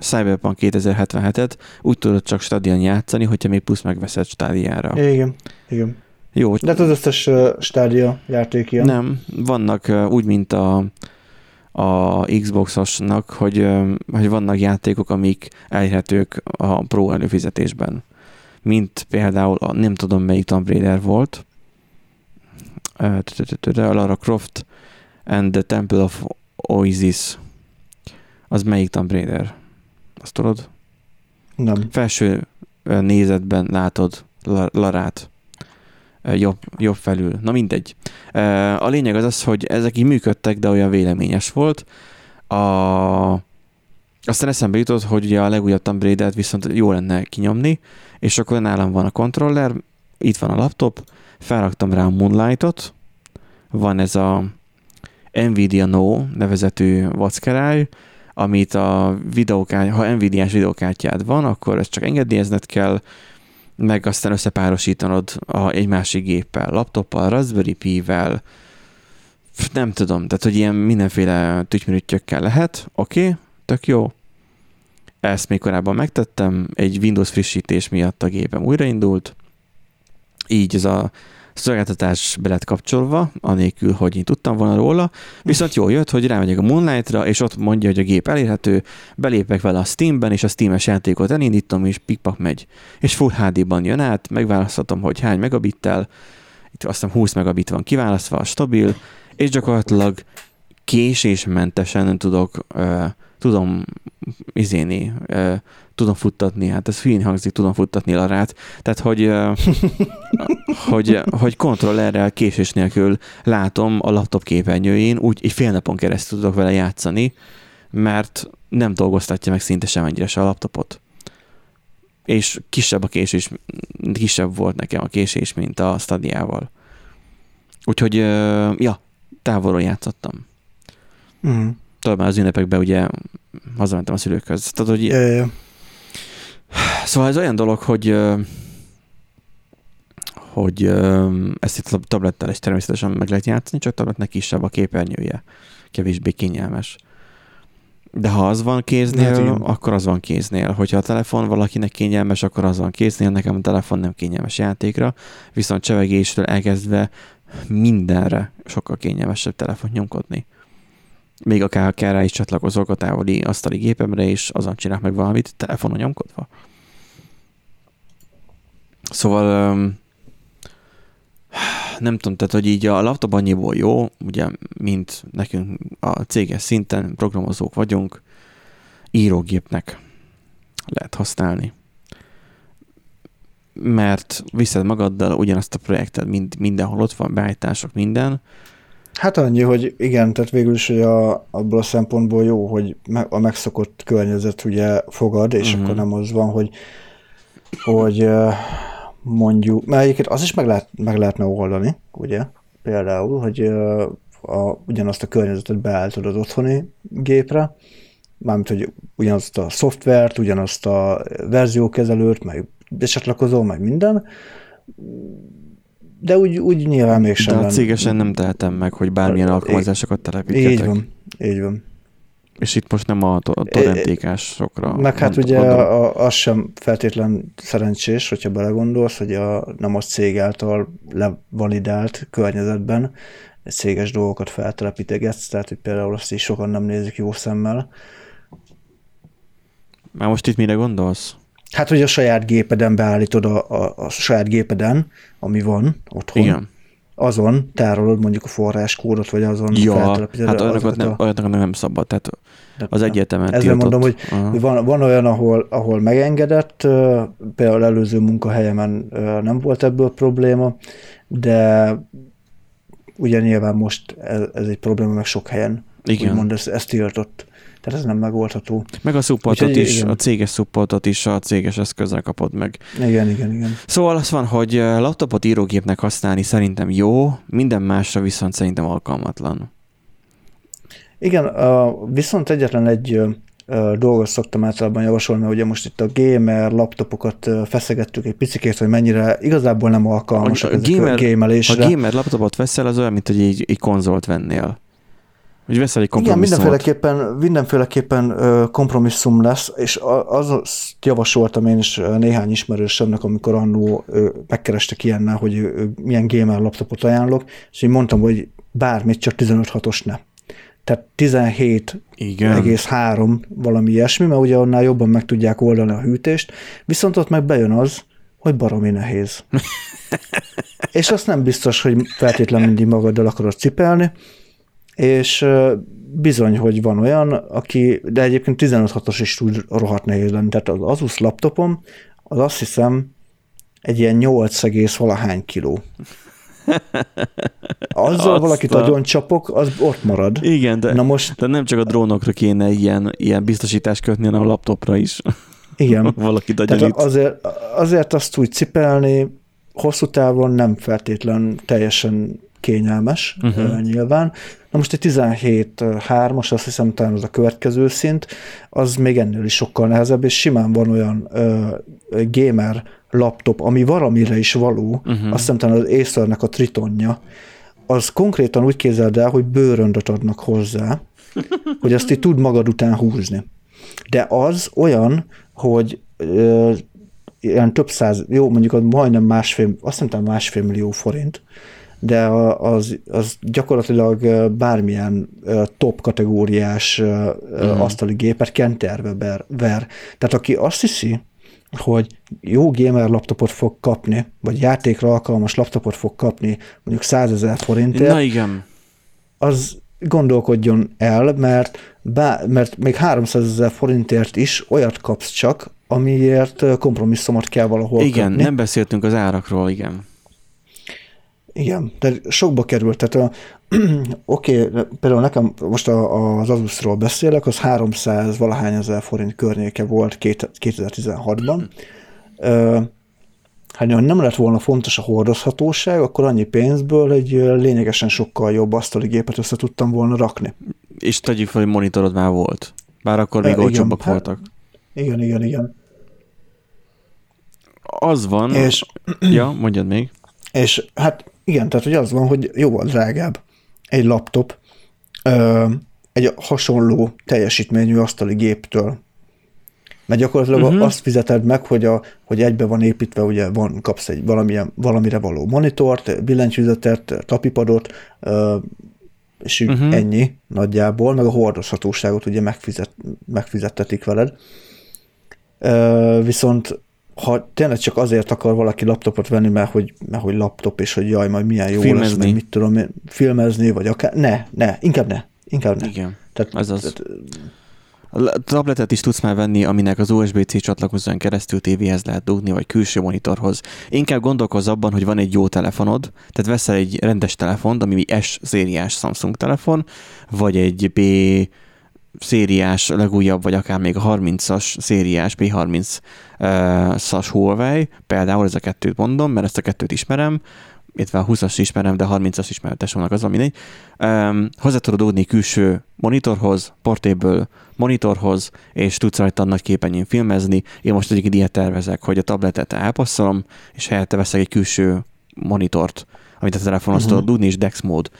Cyberpunk 2077-et úgy tudod csak stadion játszani, hogyha még plusz megveszed stádiára. Igen, igen. Jó. De hát az összes uh, stádia játékja. Nem, vannak uh, úgy, mint a, a Xbox-osnak, hogy, hogy vannak játékok, amik elérhetők a Pro előfizetésben. Mint például, a, nem tudom melyik Tomb Raider volt, a Lara Croft and the Temple of Oasis. Az melyik Tomb Raider? Azt tudod? Nem. Felső nézetben látod Larát. Jobb, jobb felül. Na mindegy. A lényeg az az, hogy ezek így működtek, de olyan véleményes volt. A, Aztán eszembe jutott, hogy ugye a legújabb Tomb Raider-t viszont jó lenne kinyomni, és akkor nálam van a kontroller, itt van a laptop, felraktam rá a Moonlight-ot, van ez a Nvidia No nevezetű vackerály, amit a videókártya, ha Nvidia-s videókártyád van, akkor ezt csak engedélyezned kell, meg aztán összepárosítanod a, egy másik géppel, laptoppal, Raspberry Pi-vel, nem tudom, tehát hogy ilyen mindenféle tücymürüttyökkel lehet, oké, okay, tök jó. Ezt még korábban megtettem, egy Windows frissítés miatt a gépem újraindult, így ez a szolgáltatás be lett kapcsolva, anélkül, hogy én tudtam volna róla, viszont jól jött, hogy rámegyek a Moonlight-ra, és ott mondja, hogy a gép elérhető, belépek vele a Steamben, és a Steam-es játékot elindítom, és pikpak megy. És Full HD-ban jön át, megválaszthatom, hogy hány megabittel, itt azt hiszem 20 megabit van kiválasztva, stabil, és gyakorlatilag késésmentesen tudok, uh, tudom izéni, uh, tudom futtatni, hát ez hülyén hangzik, tudom futtatni Larát, tehát hogy, uh, hogy, hogy kontrollerrel késés nélkül látom a laptop képernyőjén, úgy egy fél napon keresztül tudok vele játszani, mert nem dolgoztatja meg szinte semennyire se a laptopot. És kisebb a késés, kisebb volt nekem a késés, mint a stadiával. Úgyhogy, ja, távolról játszottam. Mm. Már az ünnepekben ugye hazamentem a szülőkhöz. Tehát, hogy... Ja, ja. Szóval ez olyan dolog, hogy hogy ezt itt a tablettel is természetesen meg lehet játszani, csak tabletnek kisebb a képernyője, kevésbé kényelmes. De ha az van kéznél, hát, akkor az van kéznél. Hogyha a telefon valakinek kényelmes, akkor az van kéznél. Nekem a telefon nem kényelmes játékra, viszont csevegésről elkezdve mindenre sokkal kényelmesebb telefon nyomkodni. Még akár, akár rá is csatlakozok a távoli asztali gépemre, és azon csinál meg valamit telefonon nyomkodva. Szóval nem tudom, tehát hogy így a laptop annyiból jó, ugye, mint nekünk a céges szinten programozók vagyunk, írógépnek lehet használni mert viszed magaddal ugyanazt a projektet, mind, mindenhol ott van, beállítások, minden. Hát annyi, hogy igen, tehát végül is hogy a, abból a szempontból jó, hogy a megszokott környezet ugye fogad, és uh-huh. akkor nem az van, hogy, hogy mondjuk, mert egyébként az is meg, lehet, meg lehetne oldani, ugye, például, hogy a, ugyanazt a környezetet beállítod az otthoni gépre, mármint, hogy ugyanazt a szoftvert, ugyanazt a verziókezelőt, meg becsatlakozó, meg minden, de úgy, úgy nyilván mégsem. De a cégesen nem tehetem meg, hogy bármilyen a, alkalmazásokat telepíthetek. Így van, így van. És itt most nem a torrentékásokra. Meg hát ugye a, az sem feltétlen szerencsés, hogyha belegondolsz, hogy a, nem az cég által levalidált környezetben céges dolgokat feltelepítegetsz, tehát hogy például azt is sokan nem nézik jó szemmel. Már most itt mire gondolsz? Hát, hogy a saját gépeden beállítod a, a, a saját gépeden, ami van otthon. Igen. Azon tárolod mondjuk a forráskódot, vagy azon ja, hát olyanokat nem, a... nem szabad, tehát az egyértelműen Ezzel mondom, hogy uh-huh. van, van olyan, ahol, ahol megengedett, például előző munkahelyemen nem volt ebből probléma, de ugye nyilván most ez, ez egy probléma, meg sok helyen Igen. úgymond ez, ez tiltott. Tehát ez nem megoldható. Meg a supportot Úgyhogy, is, igen. a céges supportot is a céges eszközzel kapod meg. Igen, igen, igen. Szóval az van, hogy laptopot írógépnek használni szerintem jó, minden másra viszont szerintem alkalmatlan. Igen, viszont egyetlen egy dolgot szoktam általában javasolni, hogy ugye most itt a gamer laptopokat feszegettük egy picikét, hogy mennyire igazából nem alkalmasak a, a gamer, a gamelésre. Ha gamer laptopot veszel, az olyan, mint hogy egy, egy konzolt vennél. Hogy veszel egy kompromisszumot. Igen, mindenféleképpen, mindenféleképpen kompromisszum lesz, és azt javasoltam én is néhány ismerősömnek, amikor annó megkerestek ilyennel, hogy milyen gamer laptopot ajánlok, és én mondtam, hogy bármit, csak 15-6-os ne. Tehát 17,3 valami ilyesmi, mert ugye annál jobban meg tudják oldani a hűtést, viszont ott meg bejön az, hogy baromi nehéz. és azt nem biztos, hogy feltétlenül mindig magaddal akarod cipelni, és bizony, hogy van olyan, aki, de egyébként 15-6-os is tud rohadt nehéz lenni. Tehát az Asus laptopom, az azt hiszem egy ilyen 8 egész valahány kiló. Azzal valakit agyon csapok, az ott marad. Igen, de, Na most, de nem csak a drónokra kéne ilyen, ilyen biztosítást kötni, hanem a laptopra is. igen, Valaki tehát agyonít. azért, azért azt úgy cipelni hosszú távon nem feltétlen teljesen kényelmes uh-huh. nyilván. Na most egy 17.3-as, azt hiszem talán az a következő szint, az még ennél is sokkal nehezebb, és simán van olyan ö, gamer laptop, ami valamire is való, uh-huh. azt hiszem talán az Acernek a Tritonja, az konkrétan úgy képzeld el, hogy bőröndöt adnak hozzá, hogy azt így tud magad után húzni. De az olyan, hogy ö, ilyen több száz, jó, mondjuk majdnem másfél, azt hiszem másfél millió forint, de az, az gyakorlatilag bármilyen top kategóriás ö, asztali gépet kenterbe ber, ver. Tehát aki azt hiszi, hogy jó gamer laptopot fog kapni, vagy játékra alkalmas laptopot fog kapni mondjuk 100 ezer forintért, Na igen. az gondolkodjon el, mert, bá, mert még 300 ezer forintért is olyat kapsz csak, amiért kompromisszumot kell valahol Igen, kötni. nem beszéltünk az árakról, igen. Igen, de sokba került. Tehát a, oké, okay, például nekem most a, az Asusról beszélek, az 300 valahány ezer forint környéke volt két- 2016-ban. Ö, Hát ha nem lett volna fontos a hordozhatóság, akkor annyi pénzből egy lényegesen sokkal jobb asztali gépet össze tudtam volna rakni. És tegyük fel, hogy monitorod már volt. Bár akkor még igen, olcsóbbak hát- voltak. Igen, igen, igen. Az van. És, Ja, mondjad még. és hát igen, tehát hogy az van, hogy jóval drágább egy laptop ö, egy hasonló teljesítményű asztali géptől. Mert gyakorlatilag Mhm. uh-huh. azt fizeted meg, hogy, a, hogy egybe van építve, ugye van, kapsz egy valamilyen, valamire való monitort, billentyűzetet, tapipadot, ö, és így Mhm. uh-huh. ennyi nagyjából, meg a hordozhatóságot ugye megfizet, megfizettetik veled. Ö, viszont ha tényleg csak azért akar valaki laptopot venni, mert hogy, mert hogy laptop, és hogy jaj, majd milyen jó lesz, Filmezni. meg mit tudom filmezni, vagy akár, ne, ne, inkább ne, inkább ne. Igen. Tehát, Ez az. tehát, A tabletet is tudsz már venni, aminek az USB-C csatlakozón keresztül tévéhez lehet dugni, vagy külső monitorhoz. Inkább gondolkozz abban, hogy van egy jó telefonod, tehát veszel egy rendes telefont, ami S szériás Samsung telefon, vagy egy B szériás, legújabb, vagy akár még a 30-as szériás, P30-as Huawei, például ez a kettőt mondom, mert ezt a kettőt ismerem, illetve a 20-as ismerem, de 30-as ismerem, tesónak az, ami mindegy. Um, hozzá tudod dugni külső monitorhoz, portable monitorhoz, és tudsz rajta nagy képernyőn filmezni. Én most egyébként ilyet tervezek, hogy a tabletet elpasszolom, és helyette veszek egy külső monitort, amit a telefonhoz Mhm. uh-huh. tudod dugni, és DeX mód.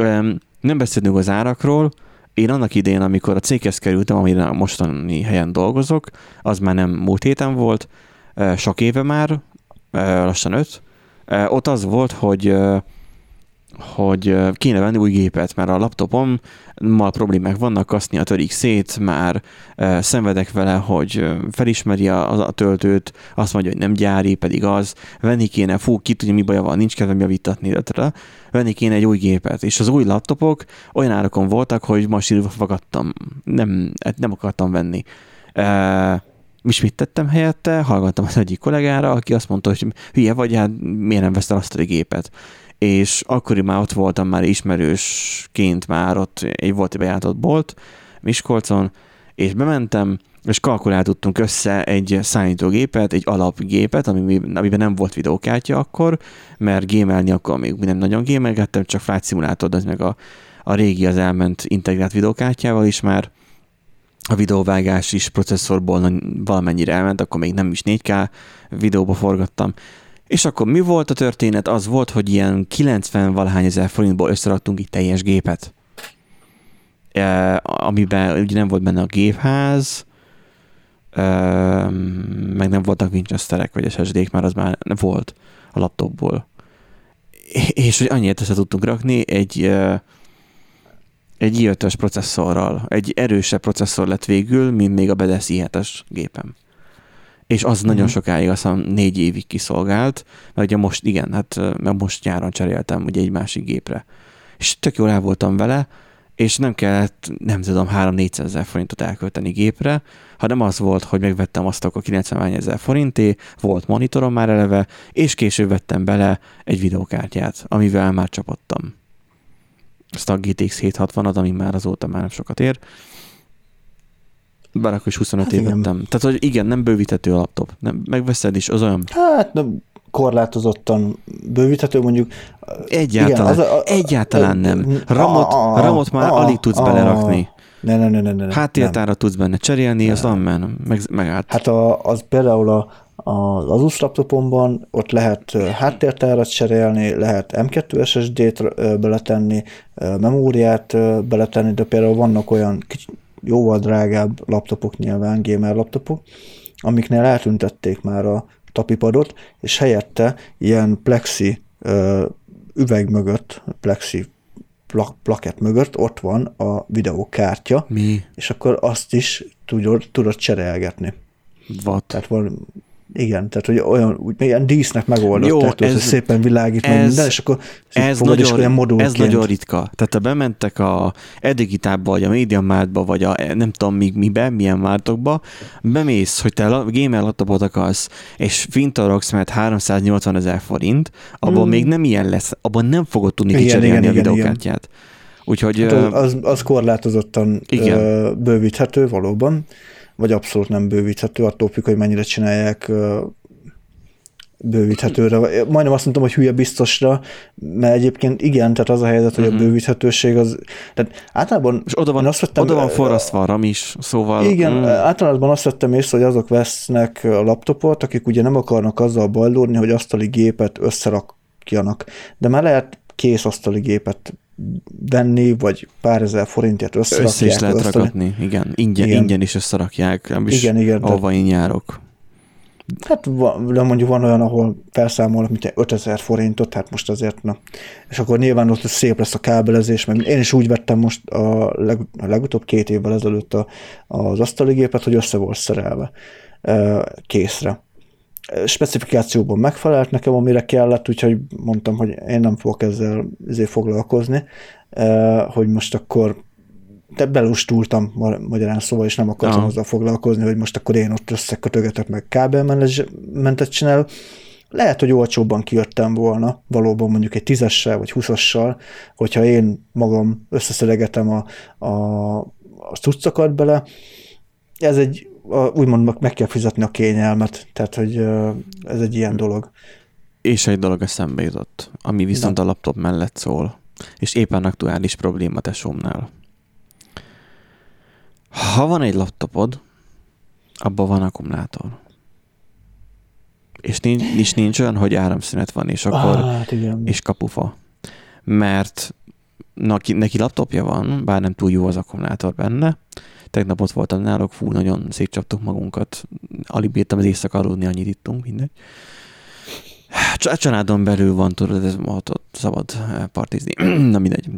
Um, nem beszélünk az árakról, én annak idején, amikor a céghez kerültem, amire mostani helyen dolgozok, az már nem múlt héten volt, ö, sok éve már, ö, lassan öt, Ö, ott az volt, hogy hogy kéne venni új gépet, mert a laptopom mal problémák vannak, kasznia törik szét, már szenvedek vele, hogy felismeri a, a töltőt, azt mondja, hogy nem gyári, pedig az, venni kéne, fú, ki tudja, mi baja van, nincs kedvem javítatni, illetve venni kéne egy új gépet, és az új laptopok olyan árakon voltak, hogy ma sírva fogadtam, nem, nem akartam venni. Ö, és mit tettem helyette? Hallgattam az egyik kollégára, aki azt mondta, hogy hülye vagy, hát miért nem veszel azt a gépet? És akkoriban már ott voltam már ismerősként már ott egy volt egy bejáratott bolt Miskolcon, és bementem, és kalkuláltottunk össze egy számítógépet, egy alapgépet, ami, amiben nem volt videókártya akkor, mert gémelni akkor még nem nagyon gémelgettem, csak Flight Simulator, az meg a, a régi az elment integrált videókártyával is már, a videóvágás is processzorból valamennyire elment, akkor még nem is 4K videóba forgattam. És akkor mi volt a történet? Az volt, hogy ilyen 90 valahány ezer forintból összeraktunk egy teljes gépet. E, amiben ugye nem volt benne a gépház, e, meg nem voltak Winchesterek vagy SSD-k, mert az már volt a laptopból. És hogy annyit össze tudtunk rakni egy e, egy i5-ös processzorral. Egy erősebb processzor lett végül, mint még a Bedes i7-es gépem. És az Mhm. nagyon sokáig, azt hiszem négy évig kiszolgált, mert ugye most, igen, hát mert most nyáron cseréltem ugye egy másik gépre. És tök jól el voltam vele, és nem kellett, nem tudom, 3-400 ezer forintot elkölteni gépre, hanem az volt, hogy megvettem azt akkor 90 ezer forinté, volt monitorom már eleve, és később vettem bele egy videokártyát, amivel már csapottam. Azt a GTX 760-at, ami már azóta már nem sokat ér. Bár akkor is 25 hát év vettem. Tehát, hogy igen, nem bővíthető a laptop. Nem, megveszed is, az olyan... Hát nem korlátozottan bővíthető, mondjuk... Egyáltalán, igen, az a, a, egyáltalán nem. Ramot, a, a, ramot már a, alig tudsz a, belerakni. Ne, ne, ne, ne, ne. Háttértára tudsz benne cserélni, az amen, meg, megállt. Hát a, az például a, az Asus laptopomban ott lehet háttértárat cserélni, lehet M2 SSD-t beletenni, memóriát beletenni, de például vannak olyan jóval drágább laptopok nyilván, gamer laptopok, amiknél eltüntették már a tapipadot, és helyette ilyen plexi üveg mögött, plexi plak, plakett mögött ott van a videókártya, Mi? és akkor azt is tudod, tudod cserélgetni. What? Tehát van, igen, tehát hogy olyan, úgy, ilyen dísznek megoldott, Jó, tehát, ez, szépen világít ez, minden, és akkor ez nagyon, olyan modulként. Ez nagyon ritka. Tehát ha bementek a Edigitába, vagy a Media Martba, vagy a nem tudom még mibe, milyen mártokba, bemész, hogy te gamer laptopot akarsz, és fintorogsz, mert 380 ezer forint, abban hmm. még nem ilyen lesz, abban nem fogod tudni igen, kicserélni igen, a videókártyát. Úgyhogy, hát az, az, az korlátozottan igen. bővíthető valóban vagy abszolút nem bővíthető, attól függ, hogy mennyire csinálják bővíthetőre. Majdnem azt mondtam, hogy hülye biztosra, mert egyébként igen, tehát az a helyzet, hogy uh-huh. a mhm. bővíthetőség az... Tehát általában És oda van, azt vettem, oda van forrasztva a RAM is, szóval... Igen, mm. általában azt vettem észre, hogy azok vesznek a laptopot, akik ugye nem akarnak azzal bajlódni, hogy asztali gépet összerakjanak. De már lehet kész asztali gépet venni, vagy pár ezer forintért összerakják. Össze is lehet asztali. rakatni, igen. Ingyen, igen. ingyen is összerakják, nem is igen, igen, ahova én járok. Hát de mondjuk van olyan, ahol felszámolnak, mint 5000 forintot, hát most azért na. És akkor nyilván ott szép lesz a kábelezés, meg én is úgy vettem most a, leg, a legutóbb két évvel ezelőtt a, az asztali gépet, hogy össze volt szerelve készre specifikációban megfelelt nekem, amire kellett, úgyhogy mondtam, hogy én nem fogok ezzel ezért foglalkozni, hogy most akkor de belustultam magyarán szóval, és nem akartam Aha. azzal foglalkozni, hogy most akkor én ott összekötögetek meg kábelmentet csinál. Lehet, hogy olcsóbban kijöttem volna, valóban mondjuk egy tízessel vagy húszassal, hogyha én magam összeszedegetem a, a, a cuccokat bele. Ez egy úgymond meg kell fizetni a kényelmet, tehát hogy ez egy ilyen dolog. És egy dolog eszembe jutott, ami viszont Na. a laptop mellett szól, és éppen aktuális probléma tesómnál. Ha van egy laptopod, abban van akkumulátor. És nincs, nincs, nincs olyan, hogy áramszünet van, és akkor ah, hát igen. és kapufa. Mert neki, neki laptopja van, bár nem túl jó az akkumulátor benne, Tegnap ott voltam náluk, fú, nagyon szétcsaptuk magunkat. Alig bírtam az éjszaka aludni, annyit ittunk, mindegy. A családon belül van, tudod, ez ott, ott szabad eh, partizni. Na mindegy.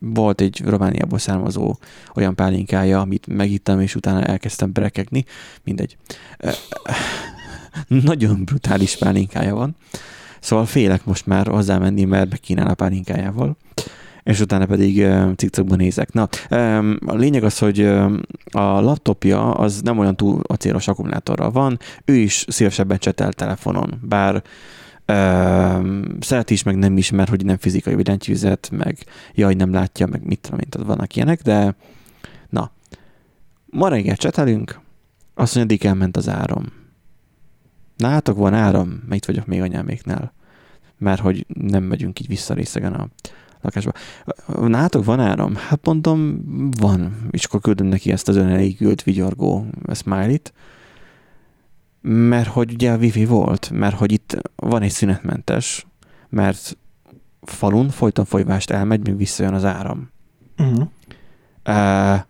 Volt egy Romániából származó olyan pálinkája, amit megittem, és utána elkezdtem brekegni. Mindegy. Eh, nagyon brutális pálinkája van. Szóval félek most már hozzámenni, mert bekínál a pálinkájával és utána pedig cikcokban nézek. Na, a lényeg az, hogy a laptopja az nem olyan túl acélos akkumulátorral van, ő is szívesebben csetel telefonon, bár Uh, szeret is, meg nem is, mert hogy nem fizikai billentyűzet, meg jaj, nem látja, meg mit tudom én, vannak ilyenek, de na, ma reggel csetelünk, azt mondja, addig elment az áram. Nálatok van áram? Mert itt vagyok még anyáméknál. Mert hogy nem megyünk így vissza részegen a lakásba. Nátok van áram? Hát mondom, van. És akkor küldöm neki ezt az önelégült vigyorgó smiley-t, mert hogy ugye a wifi volt, mert hogy itt van egy szünetmentes, mert falun folyton folyvást elmegy, még visszajön az áram. Uh-huh. Uh,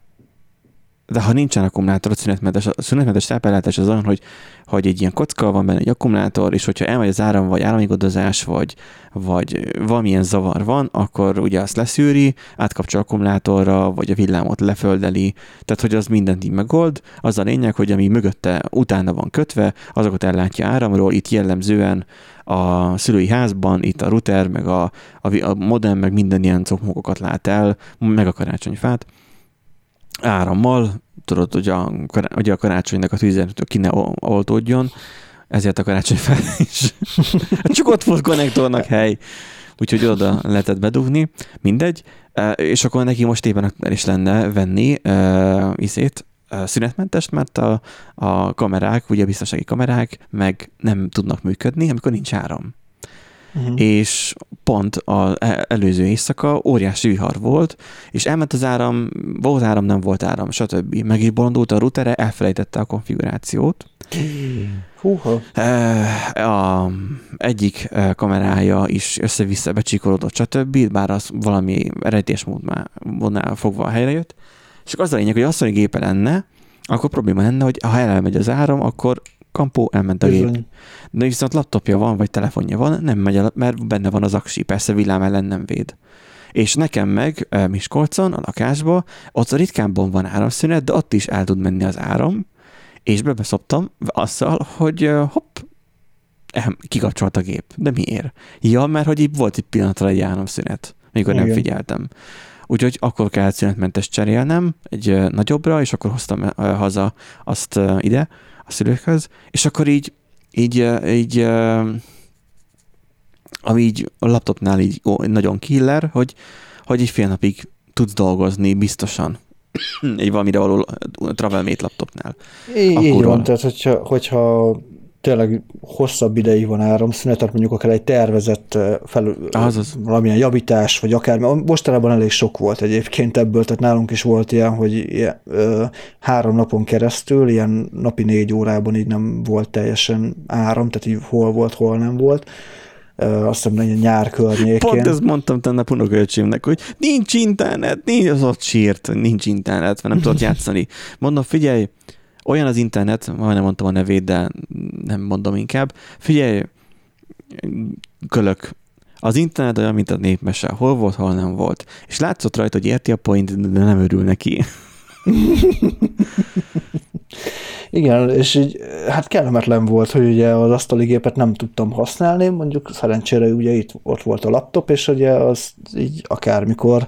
de ha nincsen akkumulátor, szünetmentes, a szünetmentes táplálás az olyan, hogy, hogy egy ilyen kocka van benne egy akkumulátor, és hogyha elmegy az áram, vagy államigodozás, vagy, vagy valamilyen zavar van, akkor ugye azt leszűri, átkapcsol akkumulátorra, vagy a villámot leföldeli, tehát hogy az mindent így megold. Az a lényeg, hogy ami mögötte utána van kötve, azokat ellátja áramról, itt jellemzően a szülői házban, itt a router, meg a, a, a modem, meg minden ilyen cokmokokat lát el, meg a karácsonyfát árammal, tudod, hogy a, hogy a karácsonynak a tűzjelentő ki ne oltódjon, ezért a karácsony fel is. Csak ott volt konnektornak hely, úgyhogy oda lehetett bedugni, mindegy, és akkor neki most éppen el is lenne venni uh, izét, szünetmentest, mert a, a kamerák, ugye biztonsági kamerák meg nem tudnak működni, amikor nincs áram uh-huh. és pont az e-, előző éjszaka óriási vihar volt, és elment az áram, volt áram, nem volt áram, stb. Meg is bolondult a routere, elfelejtette a konfigurációt. Húha. E, a egyik e, kamerája is össze-vissza becsikolódott, stb., bár az valami eredélyes módnál fogva helyre jött. És az a lényeg, hogy azt, hogy gépe lenne, akkor probléma lenne, hogy ha elmegy az áram, akkor kampó, elment a Bizony. gép. De viszont laptopja van, vagy telefonja van, nem megy el, mert benne van az aksi, persze villám ellen nem véd. És nekem meg Miskolcon, a lakásban, ott a ritkábban van áramszünet, de ott is el tud menni az áram, és bebeszoptam azzal, hogy hopp, kikapcsolt a gép. De miért? Ja, mert hogy itt volt egy pillanatra egy áramszünet, mikor Igen. nem figyeltem. Úgyhogy akkor kellett szünetmentes cserélnem egy nagyobbra, és akkor hoztam haza azt ide, a szülőkhöz, és akkor így, így, így ami így a laptopnál így ó, nagyon killer, hogy, hogy így fél napig tudsz dolgozni biztosan egy valamire való TravelMate laptopnál. Így, így van, tehát hogyha, hogyha tényleg hosszabb ideig van áramszünet, tehát mondjuk akár egy tervezett fel, Azaz. valamilyen javítás, vagy akár, mostanában elég sok volt egyébként ebből, tehát nálunk is volt ilyen, hogy ilyen, ö, három napon keresztül, ilyen napi négy órában így nem volt teljesen áram, tehát így hol volt, hol nem volt. Uh, azt hiszem, hogy nyár környékén. Pont ezt mondtam tenne unokölcsémnek, hogy nincs internet, nincs, az ott sírt, nincs internet, mert nem tudod játszani. Mondom, figyelj, olyan az internet, majdnem mondtam a nevét, de nem mondom inkább. Figyelj, kölök, az internet olyan, mint a népmese. Hol volt, hol nem volt. És látszott rajta, hogy érti a point, de nem örül neki. Igen, és így, hát kellemetlen volt, hogy ugye az asztali gépet nem tudtam használni, mondjuk szerencsére ugye itt ott volt a laptop, és ugye az így akármikor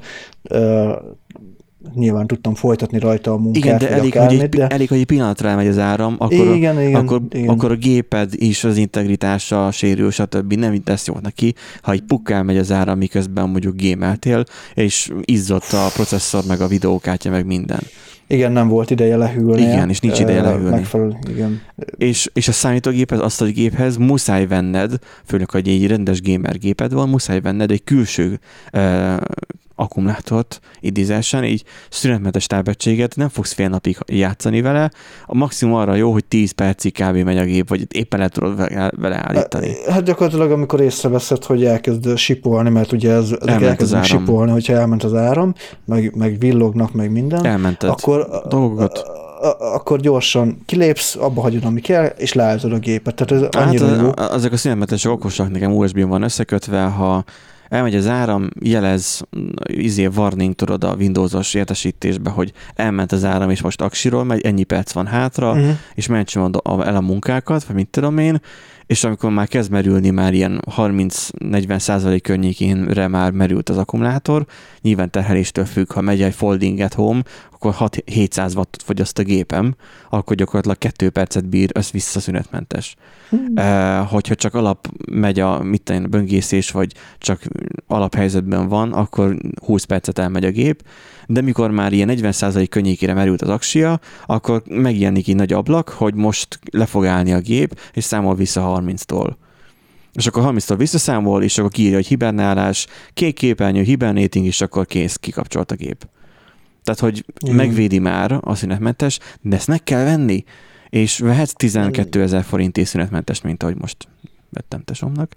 nyilván tudtam folytatni rajta a munkát. Igen, de elég, akármit, hogy egy, de... elég, hogy egy pillanatra elmegy az áram, akkor, igen, a, igen, akkor, igen. akkor a géped is az integritása sérül, stb. Nem tesz jó neki, ha egy pukkál megy az áram, miközben mondjuk gémeltél, és izzott a processzor, meg a videókártya, meg minden. Igen, nem volt ideje lehűlni. Igen, és nincs ideje lehűlni. Megfelelő, igen. És, és a számítógéphez, azt a géphez muszáj venned, főleg, hogy egy rendes gamer géped van, muszáj venned egy külső uh, akkumulátort idézésen, így szünetmentes tábegységet, nem fogsz fél napig játszani vele, a maximum arra jó, hogy 10 percig kb. megy a gép, vagy éppen le tudod vele állítani. Hát gyakorlatilag, amikor észreveszed, hogy elkezd sipolni, mert ugye ez, ezek elkezd sipolni, hogyha elment az áram, meg, meg villognak, meg minden, Elmented akkor, dolgokat akkor gyorsan kilépsz, abba hagyod, ami kell, és leállítod a gépet. Tehát ez hát annyira jó. Ezek a szünetmentesek okosak, nekem USB-n van összekötve, ha elmegy az áram, jelez izé warning, tudod, a Windows-os értesítésbe, hogy elment az áram, és most aksiról megy, ennyi perc van hátra, uh-huh. és mentsen el a munkákat, vagy mit tudom én, és amikor már kezd merülni, már ilyen 30-40 százalék környékénre már merült az akkumulátor, nyilván terheléstől függ, ha megy egy folding at home, akkor 6, 700 wattot fogyaszt a gépem, akkor gyakorlatilag 2 percet bír, az visszaszünetmentes. Hmm. Uh, hogyha csak alap megy a mit tenni, böngészés, vagy csak alaphelyzetben van, akkor 20 percet elmegy a gép, de mikor már ilyen 40% könnyékére merült az aksia, akkor megjelenik egy nagy ablak, hogy most le fog állni a gép, és számol vissza 30-tól. És akkor 30-tól visszaszámol, és akkor kiírja, hogy hibernálás, kék képernyő, hibernating, és akkor kész, kikapcsolt a gép. Tehát, hogy mm. megvédi már a szünetmentes, de ezt meg kell venni, és vehetsz 12 ezer forint szünetmentes, mint ahogy most vettem tesomnak,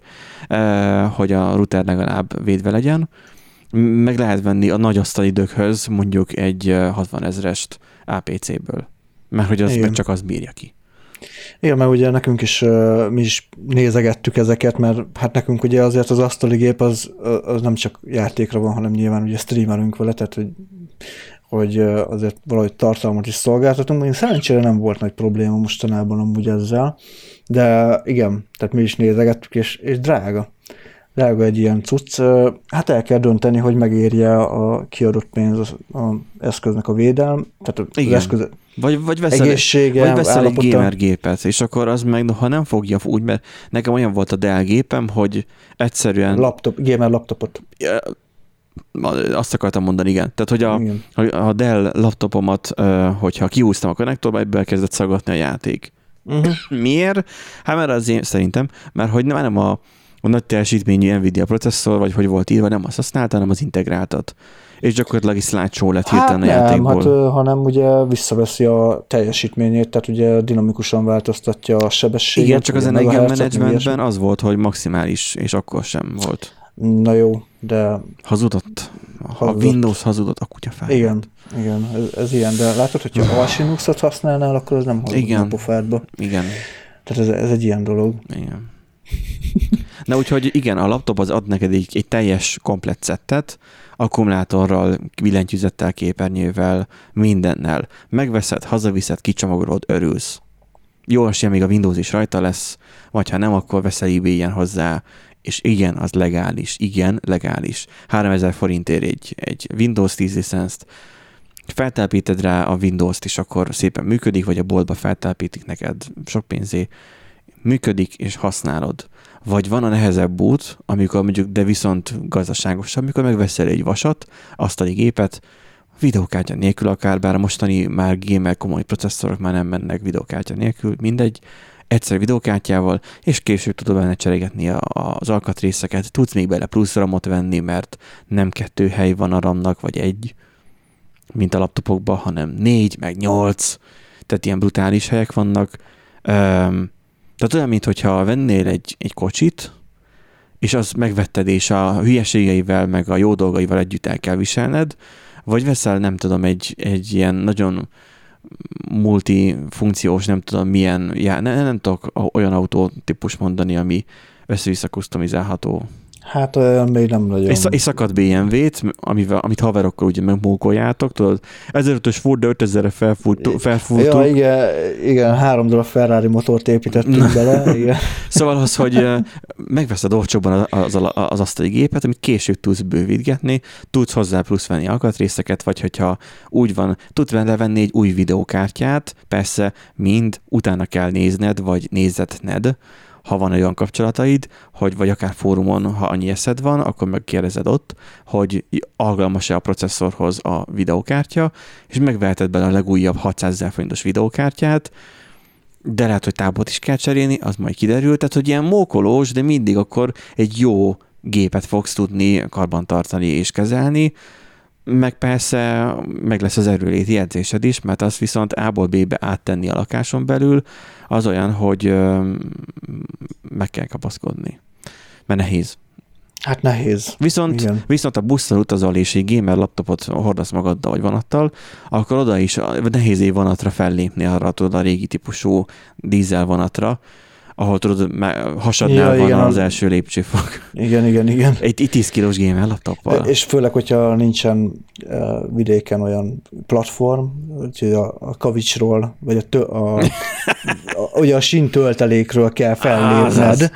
eh, hogy a router legalább védve legyen. meg lehet venni a nagy asztali döghöz mondjuk egy ö, 60 ezerest APC-ből. Mert hogy az Igen. meg csak az bírja ki. Igen, mert ugye nekünk is, mi is nézegettük ezeket, mert hát nekünk ugye azért az asztali gép az, az nem csak játékra van, hanem nyilván ugye streamelünk vele, tehát hogy, hogy azért valahogy tartalmat is szolgáltatunk. Én szerencsére nem volt nagy probléma mostanában amúgy ezzel, de igen, tehát mi is nézegettük, és, és drága. Drága egy ilyen cucc. Hát el kell dönteni, hogy megérje a kiadott pénz az, a eszköznek a védelm, tehát az Igen. eszköz Vagy, vagy veszel, egészsége, vagy veszel egy állapota. gamer gépet, és akkor az meg, ha nem fogja úgy, mert nekem olyan volt a Dell gépem, hogy egyszerűen laptop, gamer laptopot. azt akartam mondani, igen. Tehát, hogy a, Igen. a Dell laptopomat, hogyha kiúztam a konnektorba, egyből kezdett szagatni a játék. Uh-huh. Miért? Hát mert az én, szerintem, mert hogy nem a, a nagy teljesítményű Nvidia processzor, vagy hogy volt írva, nem azt használta, hanem az integráltat. És gyakorlatilag egy slideshow lett Hát hirtelen a nem, játékból. hát, hanem ugye visszaveszi a teljesítményét, tehát ugye dinamikusan változtatja a sebességet. Igen, csak az ugye Energia megahertzet, meg Managementben az volt, hogy maximális, és akkor sem volt. Na jó, de Hazudott. Ha a Hazudott. Windows hazudott, a fel. igen, igen, ez, ez ilyen, de látod, hogyha Arch Linux-ot használnál, akkor az nem hazudna Igen. a pofádba. Igen. Tehát ez, ez egy ilyen dolog. Igen. Na úgyhogy igen, a laptop az ad neked egy, egy teljes komplett szettet, akkumulátorral, billentyűzettel, képernyővel, mindennel. Megveszed, hazaviszed, kicsomagolod, örülsz. Jó esélye még a Windows is rajta lesz, vagy ha nem, akkor veszel ebay hozzá, és igen, az legális, igen, legális. 3000 forintért egy, egy Windows 10 licenszt, feltelepíted rá a Windows-t, és akkor szépen működik, vagy a boltba feltelepítik neked sok pénzé, működik, és használod. Vagy van a nehezebb út, amikor mondjuk, de viszont gazdaságosabb, amikor megveszel egy vasat, asztali gépet, videókártya nélkül akár, bár a mostani már gamer komoly processzorok már nem mennek videókártya nélkül, mindegy, egyszer videókártyával, és később tudod benne cserégetni a, az alkatrészeket, tudsz még bele plusz ramot venni, mert nem kettő hely van a ramnak, vagy egy, mint a laptopokban, hanem négy, meg nyolc, tehát ilyen brutális helyek vannak. Öm, tehát olyan, mintha vennél egy, egy kocsit, és azt megvetted, és a hülyeségeivel, meg a jó dolgaival együtt el kell viselned, vagy veszel, nem tudom, egy, egy ilyen nagyon multifunkciós, nem tudom milyen, já, nem, nem tudok olyan autótípus mondani, ami össze-vissza customizálható. Hát olyan még nem nagyon. És, és szakadt BMW-t, amivel, amit haverokkal ugye megmókoljátok, tudod, 1500 fut, de 5000-re felfut, felfújtuk. Ja, igen, igen, három darab Ferrari motort építettünk bele, igen. Szóval az, hogy megveszed olcsóban az, az, az asztali gépet, amit később tudsz bővítgetni, tudsz hozzá plusz venni alkatrészeket, vagy hogyha úgy van, tudsz vele venni egy új videókártyát, persze mind utána kell nézned, vagy nézetned, ha van olyan kapcsolataid, hogy vagy akár fórumon, ha annyi eszed van, akkor megkérdezed ott, hogy alkalmas-e a processzorhoz a videókártya, és megveheted bele a legújabb 600 ezer forintos videókártyát, de lehet, hogy tábort is kell cserélni, az majd kiderül, tehát hogy ilyen mókolós, de mindig akkor egy jó gépet fogsz tudni karbantartani és kezelni, meg persze meg lesz az erőléti edzésed is, mert azt viszont A-ból B-be áttenni a lakáson belül, az olyan, hogy meg kell kapaszkodni. Mert nehéz. Hát nehéz. Viszont, Igen. viszont a busszal utazol, és egy gamer laptopot hordasz magaddal, vagy vonattal, akkor oda is nehéz egy vonatra fellépni arra, tudod, a régi típusú dízel vonatra, ahol tudod, hasadnál Ja, van igen, az a- első lépcsőfok. Igen, igen, igen. Egy, egy 10 kilós gamer laptoppal. És főleg, hogyha nincsen uh, vidéken olyan platform, hogy a, a kavicsról, vagy a, tö, a, a, ugye a sin töltelékről kell fellépned. Az, az, De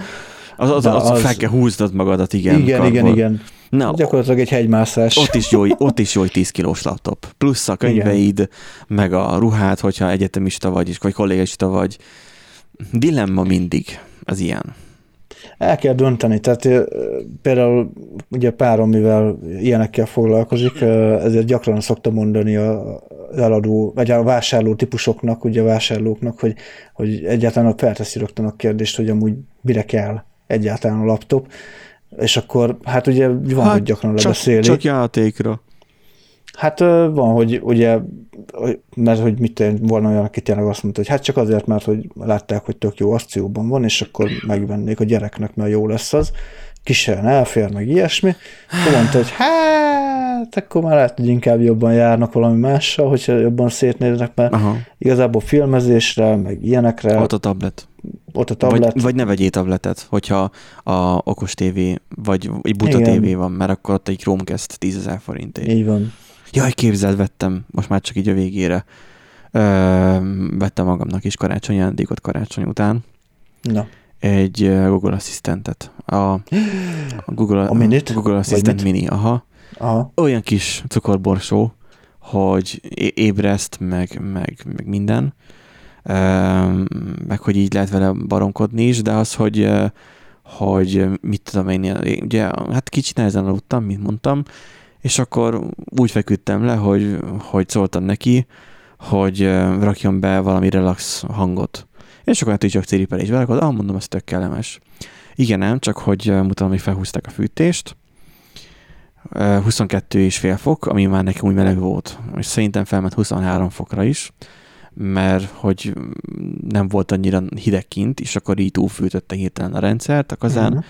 az, az, az- fel kell húznod magadat, igen. igen, igen, karból. igen. Na, Gyakorlatilag egy hegymászás. ott is, jó, ott is jó egy 10 kilós laptop. Plusz a könyveid, meg a ruhát, hogyha egyetemista vagy, vagy kollégista vagy. Dilemma mindig az ilyen. El kell dönteni, tehát például ugye párom, mivel ilyenekkel foglalkozik, ezért gyakran szokta mondani a eladó, vagy a vásárló típusoknak, ugye a vásárlóknak, hogy, hogy egyáltalán felteszi rögtön a kérdést, hogy amúgy mire kell egyáltalán a laptop, és akkor hát ugye van, hogy gyakran csak, lebeszéli. csak játékra. Hát van, hogy ugye, mert hogy mit volna olyan, aki tényleg azt mondta, hogy hát csak azért, mert hogy látták, hogy tök jó akcióban van, és akkor megvennék a gyereknek, mert jó lesz az. Kísérlen elfér, meg ilyesmi. Akkor mondta, hogy hát hát akkor már lehet, hogy inkább jobban járnak valami mással, hogyha jobban szétnéznek, mert Aha. igazából filmezésre, meg ilyenekre, Ott a tablet. ott a tablet, Vagy, vagy ne vegyél tabletet, hogyha a okos tévé, vagy egy buta Igen. tévé van, mert akkor ott egy Chromecast 10 ezer forintért. így van. Jaj, képzeld, vettem, most már csak így a végére. Ö, vettem magamnak is karácsonyi ajándékot karácsony után. Na, Egy Google Assistentet. A, a Google, A minit? Google Assistant? Mini, aha. aha, Olyan kis cukorborsó, hogy ébreszt, meg, meg, meg minden. Ö, meg hogy így lehet vele baromkodni is, de az, hogy hogy mit tudom én, ugye, hát kicsit nehezen aludtam, mint mondtam, és akkor úgy feküdtem le, hogy, hogy szóltam neki, hogy rakjon be valami relax hangot. És akkor hát így csak ciripelés vele, akkor ah, mondom, ez tök kellemes. Igen, nem, csak hogy mutatom, hogy felhúzták a fűtést. Ö, 22 és fél fok, ami már nekem úgy meleg volt. És szerintem felment 23 fokra is, mert hogy nem volt annyira hideg kint, és akkor így túlfűtötte hirtelen a rendszert a kazán. Mhm.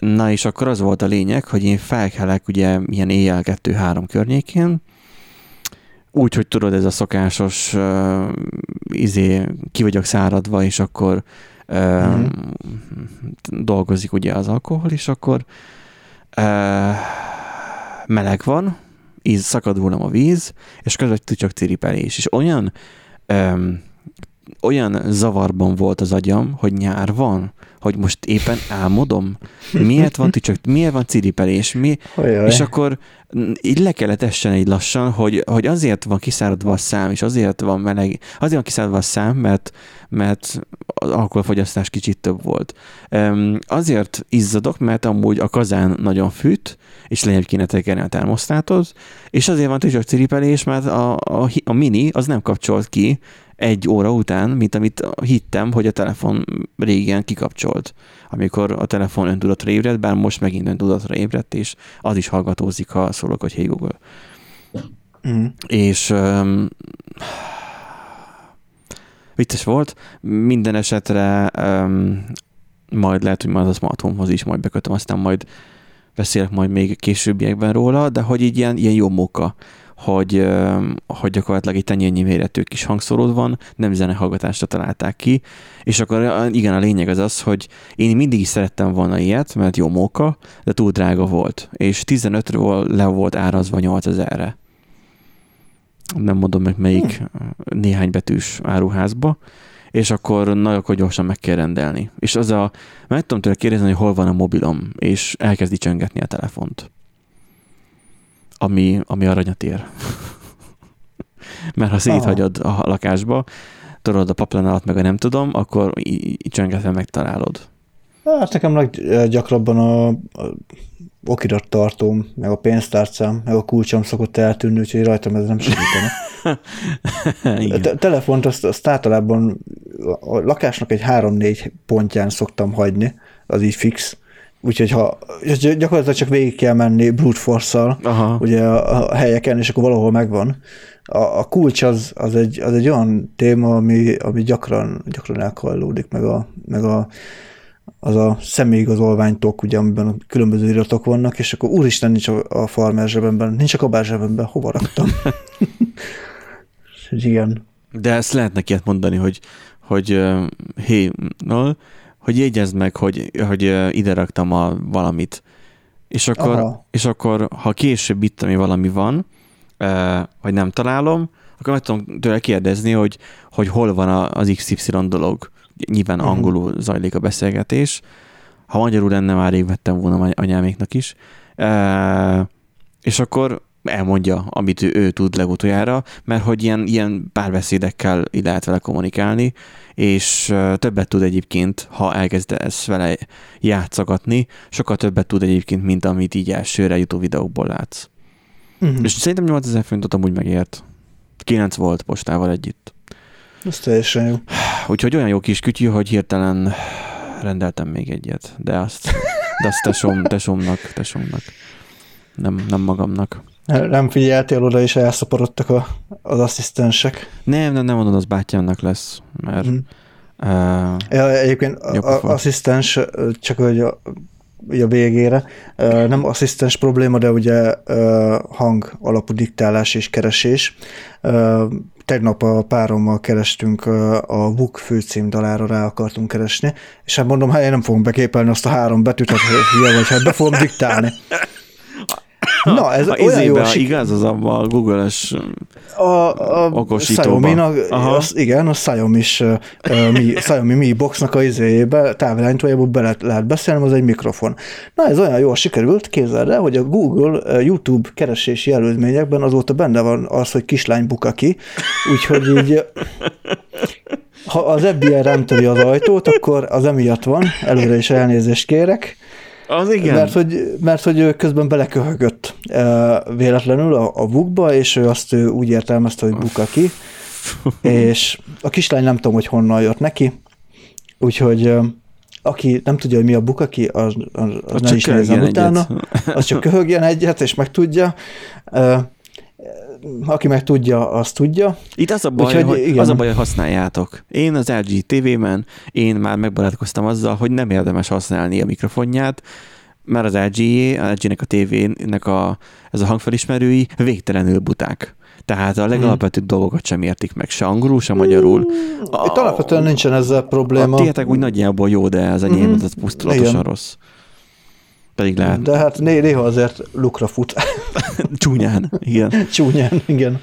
Na és akkor az volt a lényeg, hogy én felkelek ugye ilyen éjjel 2-3 környékén, úgy, hogy tudod, ez a szokásos uh, izé, ki vagyok száradva, és akkor uh, Mhm. dolgozik ugye az alkohol, és akkor uh, meleg van, íz, szakad rólam a víz, és között csak ciripelés. És olyan um, olyan zavarban volt az agyam, hogy nyár van, hogy most éppen álmodom. Miért van csak miért van ciripelés? Mi? Ajaj. És akkor így le kellett essen egy lassan, hogy, hogy azért van kiszáradva a szám, és azért van meleg, azért van kiszáradva a szám, mert, mert az alkoholfogyasztás kicsit több volt. Azért izzadok, mert amúgy a kazán nagyon fűt, és lényeg kéne tekerni a termosztátot, és azért van csak ciripelés, mert a, a, a mini az nem kapcsolt ki egy óra után, mint amit hittem, hogy a telefon régen kikapcsolt, amikor a telefon öntudatra ébredt, bár most megint öntudatra ébredt, és az is hallgatózik, ha szólok, hogy hey Google. Mhm. És um, vicces volt. Minden esetre um, majd lehet, hogy majd a smart is majd bekötöm, aztán majd beszélek majd még későbbiekben róla, de hogy így ilyen, ilyen jó móka, hogy, hogy gyakorlatilag egy tenyérnyi méretű kis hangszóród van, nem zenehallgatásra találták ki, és akkor igen, a lényeg az az, hogy én mindig is szerettem volna ilyet, mert jó móka, de túl drága volt, és 15-ről le volt árazva 8000-re. Nem mondom meg melyik néhány betűs áruházba, és akkor nagyon akkor gyorsan meg kell rendelni. És az a, meg tudom tőle kérdezni, hogy hol van a mobilom, és elkezdi csöngetni a telefont. Ami, ami aranyat ér. Mert ha széthagyod a lakásba, tudod a paplanállat meg a nem tudom, akkor csöngetve megtalálod. Hát nekem leggyakrabban a, a okirattartóm, meg a pénztárcám, meg a kulcsom szokott eltűnni, úgyhogy rajtam ez nem segítene. Te- telefont azt, azt általában a lakásnak egy három-négy pontján szoktam hagyni, az így fix. Úgyhogy ha gyakorlatilag csak végig kell menni brute Aha. ugye a, a helyeken, és akkor valahol megvan. A, a kulcs az, az, egy, az egy olyan téma, ami, ami gyakran, gyakran elkallódik, meg, a, meg a, az a személyigazolványtok, ugye, amiben a különböző iratok vannak, és akkor úristen, nincs a, a farmer zsebemben, nincs a kabár zsebemben, hova raktam? És igen. De ezt lehet neki mondani, hogy, hogy hé, no, hogy jegyezd meg, hogy, hogy ide raktam a valamit. És akkor, Aha. és akkor ha később itt, ami valami van, vagy nem találom, akkor meg tudom tőle kérdezni, hogy, hogy hol van az XY dolog. Nyilván Mhm. angolul zajlik a beszélgetés. Ha magyarul lenne, már rég vettem volna any- anyáméknak is. És akkor elmondja, amit ő, ő tud legutoljára, mert hogy ilyen, ilyen párbeszédekkel így lehet vele kommunikálni, és többet tud egyébként, ha elkezd ezt vele játszogatni, sokkal többet tud egyébként, mint amit így elsőre YouTube videókból látsz. Uh-huh. És szerintem 8000 forintot amúgy megért. 9 volt postával együtt. Ez teljesen jó. Úgyhogy olyan jó kis kütyű, hogy hirtelen rendeltem még egyet, de azt, de azt tesóm, tesómnak, tesómnak. Nem, nem magamnak. Nem figyeltél oda, és elszaporodtak a, az asszisztensek. Nem, nem, nem mondod, az bátyámnak lesz, mert Mhm. uh, Ja, egyébként Jó a, a, pofa. asszisztens, csak hogy a, a végére. Nem asszisztens probléma, de ugye hang alapú diktálás és keresés. Tegnap a párommal kerestünk a Vuk főcím dalára rá akartunk keresni, és hát mondom, hát én nem fogom beképelni azt a három betűt, hogy hülye vagy, hát be fogom diktálni. Na, ez a olyan jó sik... igaz, az abban a Google-es a, a okosítóban. Az, igen, a Xiaomi, is, uh, mi, Xiaomi Mi Boxnak a izéjébe, távirányítójából be lehet, beszélni, az egy mikrofon. Na, ez olyan jól sikerült, képzeld el, hogy a Google YouTube keresési előzményekben azóta benne van az, hogy kislány buka ki, úgyhogy így ha az FBI nem töri az ajtót, akkor az emiatt van, előre is elnézést kérek, az igen. Mert hogy, mert hogy ő közben beleköhögött véletlenül a, a bukba, és ő azt ő úgy értelmezte, hogy buka ki, és a kislány nem tudom, hogy honnan jött neki, úgyhogy aki nem tudja, hogy mi a bukaki, az, az, az ne is nézzen utána, az csak köhögjen egyet, és meg tudja aki meg tudja, azt tudja. Itt az a baj, Úgyhogy, hogy, igen. az a baj, hogy használjátok. Én az LG TV-ben, én már megbarátkoztam azzal, hogy nem érdemes használni a mikrofonját, mert az LG, a LG-nek a TV-nek a, ez a hangfelismerői végtelenül buták. Tehát a legalapvetőbb hmm. dolgokat sem értik meg, se angolul, se magyarul. A, Itt alapvetően nincsen ezzel probléma. A tietek úgy nagyjából jó, de az enyém hmm. az pusztulatosan Igen. rossz. Pedig lehet. De hát néha azért lukra fut. Csúnyán, igen. Csúnyán, igen.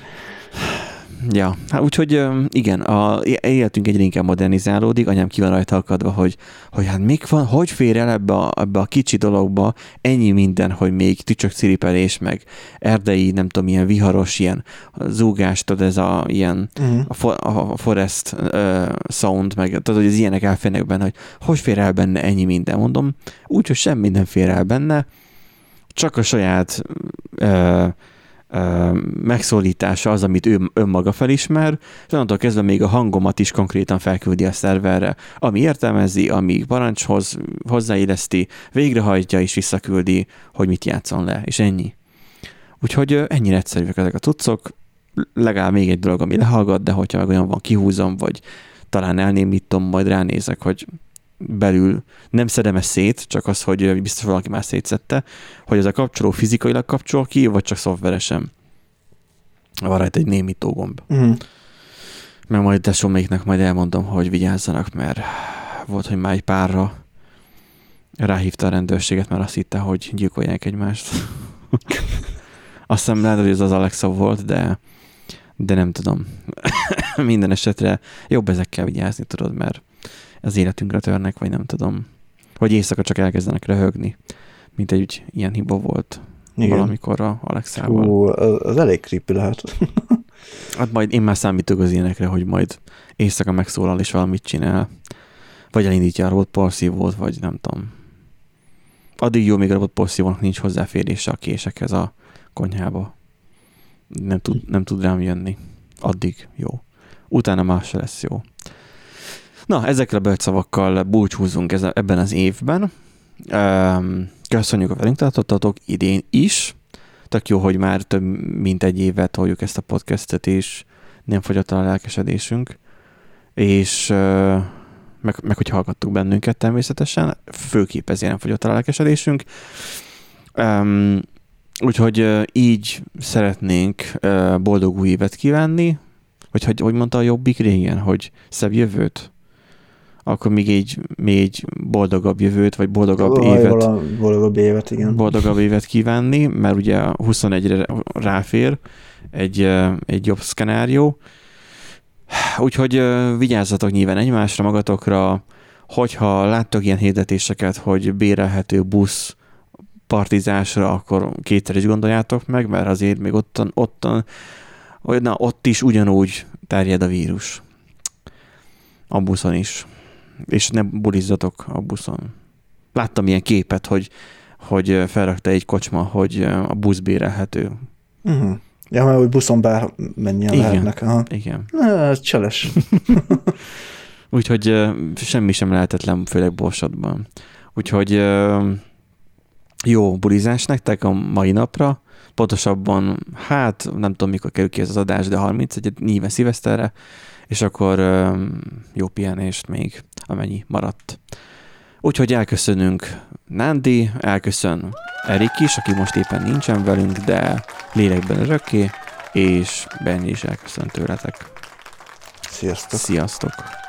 Ja, hát úgyhogy igen, a életünk egyre inkább modernizálódik, anyám ki van rajta akadva, hogy, hogy hát még van, hogy fér el ebbe a, ebbe a kicsi dologba ennyi minden, hogy még tücsök ciripelés, meg erdei, nem tudom, ilyen viharos, ilyen zúgás, tudod, ez a ilyen uh-huh. a, for, a forest uh, sound, meg tudod, hogy az ilyenek elférnek benne, hogy hogy fér el benne ennyi minden, mondom, úgyhogy sem minden fér el benne, csak a saját uh, megszólítása az, amit ő önmaga felismer, és onnantól kezdve még a hangomat is konkrétan felküldi a szerverre, ami értelmezi, ami parancshoz hozzáilleszti, végrehajtja és visszaküldi, hogy mit játszon le, és ennyi. Úgyhogy ennyire egyszerűek ezek a cuccok, legalább még egy dolog, ami lehallgat, de hogyha meg olyan van, kihúzom, vagy talán elnémítom, majd ránézek, hogy belül nem szedem ezt szét, csak az, hogy biztos valaki már szétszette, hogy ez a kapcsoló fizikailag kapcsol ki, vagy csak szoftveresen. Van rajta egy némító gomb. Mm. Mert majd tesóméknek majd elmondom, hogy vigyázzanak, mert volt, hogy már egy párra ráhívta a rendőrséget, mert azt hitte, hogy gyilkolják egymást. azt hiszem lehet, hogy ez az Alexa volt, de, de nem tudom. Minden esetre jobb ezekkel vigyázni, tudod, mert az életünkre törnek, vagy nem tudom. Vagy éjszaka csak elkezdenek röhögni, mint egy ilyen hiba volt Igen. valamikor a Alexával. Hú, az elég creepy lehet. hát majd én már számítok az ilyenekre, hogy majd éjszaka megszólal és valamit csinál. Vagy elindítja a robot porszívót, vagy nem tudom. Addig jó, még a robot porszívónak nincs hozzáférése a késekhez a konyhába. Nem tud, nem tud rám jönni. Addig jó. Utána más se lesz jó. Na, ezekkel a bölcsszavakkal búcsúzunk ebben az évben. Köszönjük a velünk tartottatok idén is. Tök jó, hogy már több mint egy évet toljuk ezt a podcastet, és nem fogyott a lelkesedésünk. És meg, meg hogy hallgattuk bennünket természetesen, főképp ezért nem fogyott a lelkesedésünk. Um, úgyhogy így szeretnénk boldog új évet kívánni, vagy hogy, hogy mondta a jobbik régen, hogy szebb jövőt? Akkor még egy, még egy boldogabb jövőt, vagy boldogabb Vaj, évet. Boldogabb évet, igen. Boldogabb évet kívánni, mert ugye 21-re ráfér egy, egy jobb szkenárió. Úgyhogy vigyázzatok nyilván egymásra, magatokra, hogyha láttok ilyen hirdetéseket, hogy bérelhető busz partizásra, akkor kétszer is gondoljátok meg, mert azért még ottan, ottan, na, ott is ugyanúgy terjed a vírus. A buszon is és ne bulizzatok a buszon. Láttam ilyen képet, hogy, hogy felrakta egy kocsma, hogy a busz bérelhető. Uh-huh. Ja, mert hogy buszon bár mennyien igen, lehetnek. Aha. Igen. Na, ez cseles. Úgyhogy semmi sem lehetetlen, főleg Borsodban. Úgyhogy jó bulizás nektek a mai napra. Pontosabban, hát nem tudom, mikor kerül ki ez az adás, de 31 nyilván szíveszterre, és akkor jó pihenést még, amennyi maradt. Úgyhogy elköszönünk Nandi, elköszön Erik is, aki most éppen nincsen velünk, de lélekben örökké, és Benny is elköszön tőletek. Sziasztok! Sziasztok!